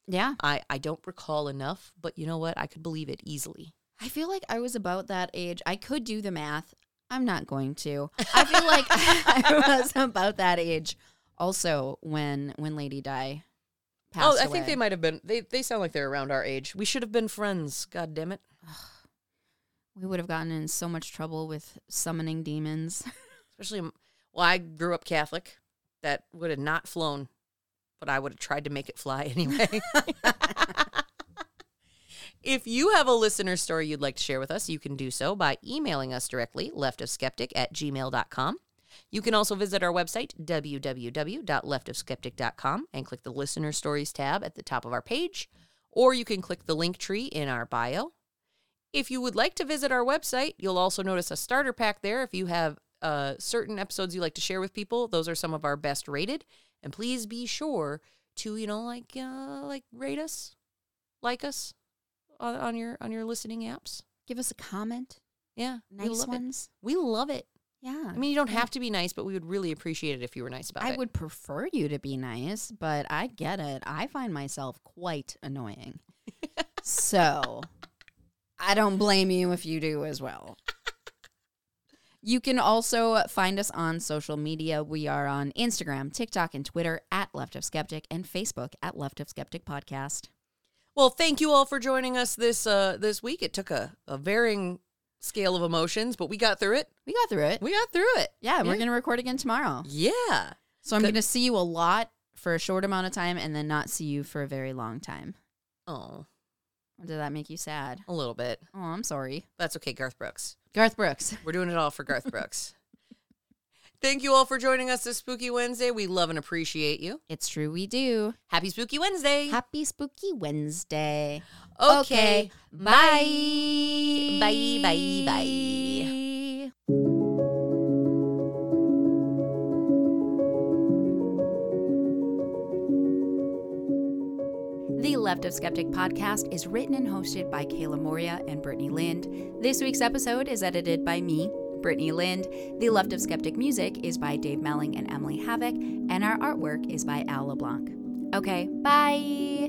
Yeah. I, I don't recall enough, but you know what? I could believe it easily. I feel like I was about that age. I could do the math. I'm not going to. I feel like I was about that age also when when Lady Di oh, passed oh, I away. think they might have been. They, they sound like they're around our age. We should have been friends. God damn it. we would have gotten in so much trouble with summoning demons. especially well i grew up catholic that would have not flown but i would have tried to make it fly anyway if you have a listener story you'd like to share with us you can do so by emailing us directly leftofskeptic at gmail.com you can also visit our website www.leftofskeptic.com and click the listener stories tab at the top of our page or you can click the Linktree in our bio if you would like to visit our website, you'll also notice a starter pack there. If you have uh, certain episodes you like to share with people, those are some of our best rated. And please be sure to, you know, like uh, like rate us, like us on, on your on your listening apps. Give us a comment. Yeah, we Nice love ones. it. We love it. Yeah. I mean, you don't have to be nice, but we would really appreciate it if you were nice about I it. I would prefer you to be nice, but I get it. I find myself quite annoying. so I don't blame you if you do as well. You can also find us on social media. We are on Instagram, TikTok, and Twitter at Left of Skeptic and Facebook at Left of Skeptic Podcast. Well, thank you all for joining us this uh this week. It took a, a varying scale of emotions, but we got through it. We got through it. We got through it. yeah, we're going to record again tomorrow. Yeah. So I'm Good. going to see you a lot for a short amount of time and then not see you for a very long time. Oh, did that make you sad? a little bit. Oh, I'm sorry. That's okay, Garth Brooks. Garth Brooks. We're doing it all for Garth Brooks. Thank you all for joining us this Spooky Wednesday. We love and appreciate you. It's true, we do. Happy Spooky Wednesday. Happy Spooky Wednesday. okay. Bye. Bye, bye, bye. The Left of Skeptic podcast is written and hosted by Kala Moria and Brittany Lind. This week's episode is edited by me, Brittany Lind. The Left of Skeptic music is by Dave Melling and Emily Havoc, and our artwork is by Al LeBlanc. Okay, bye!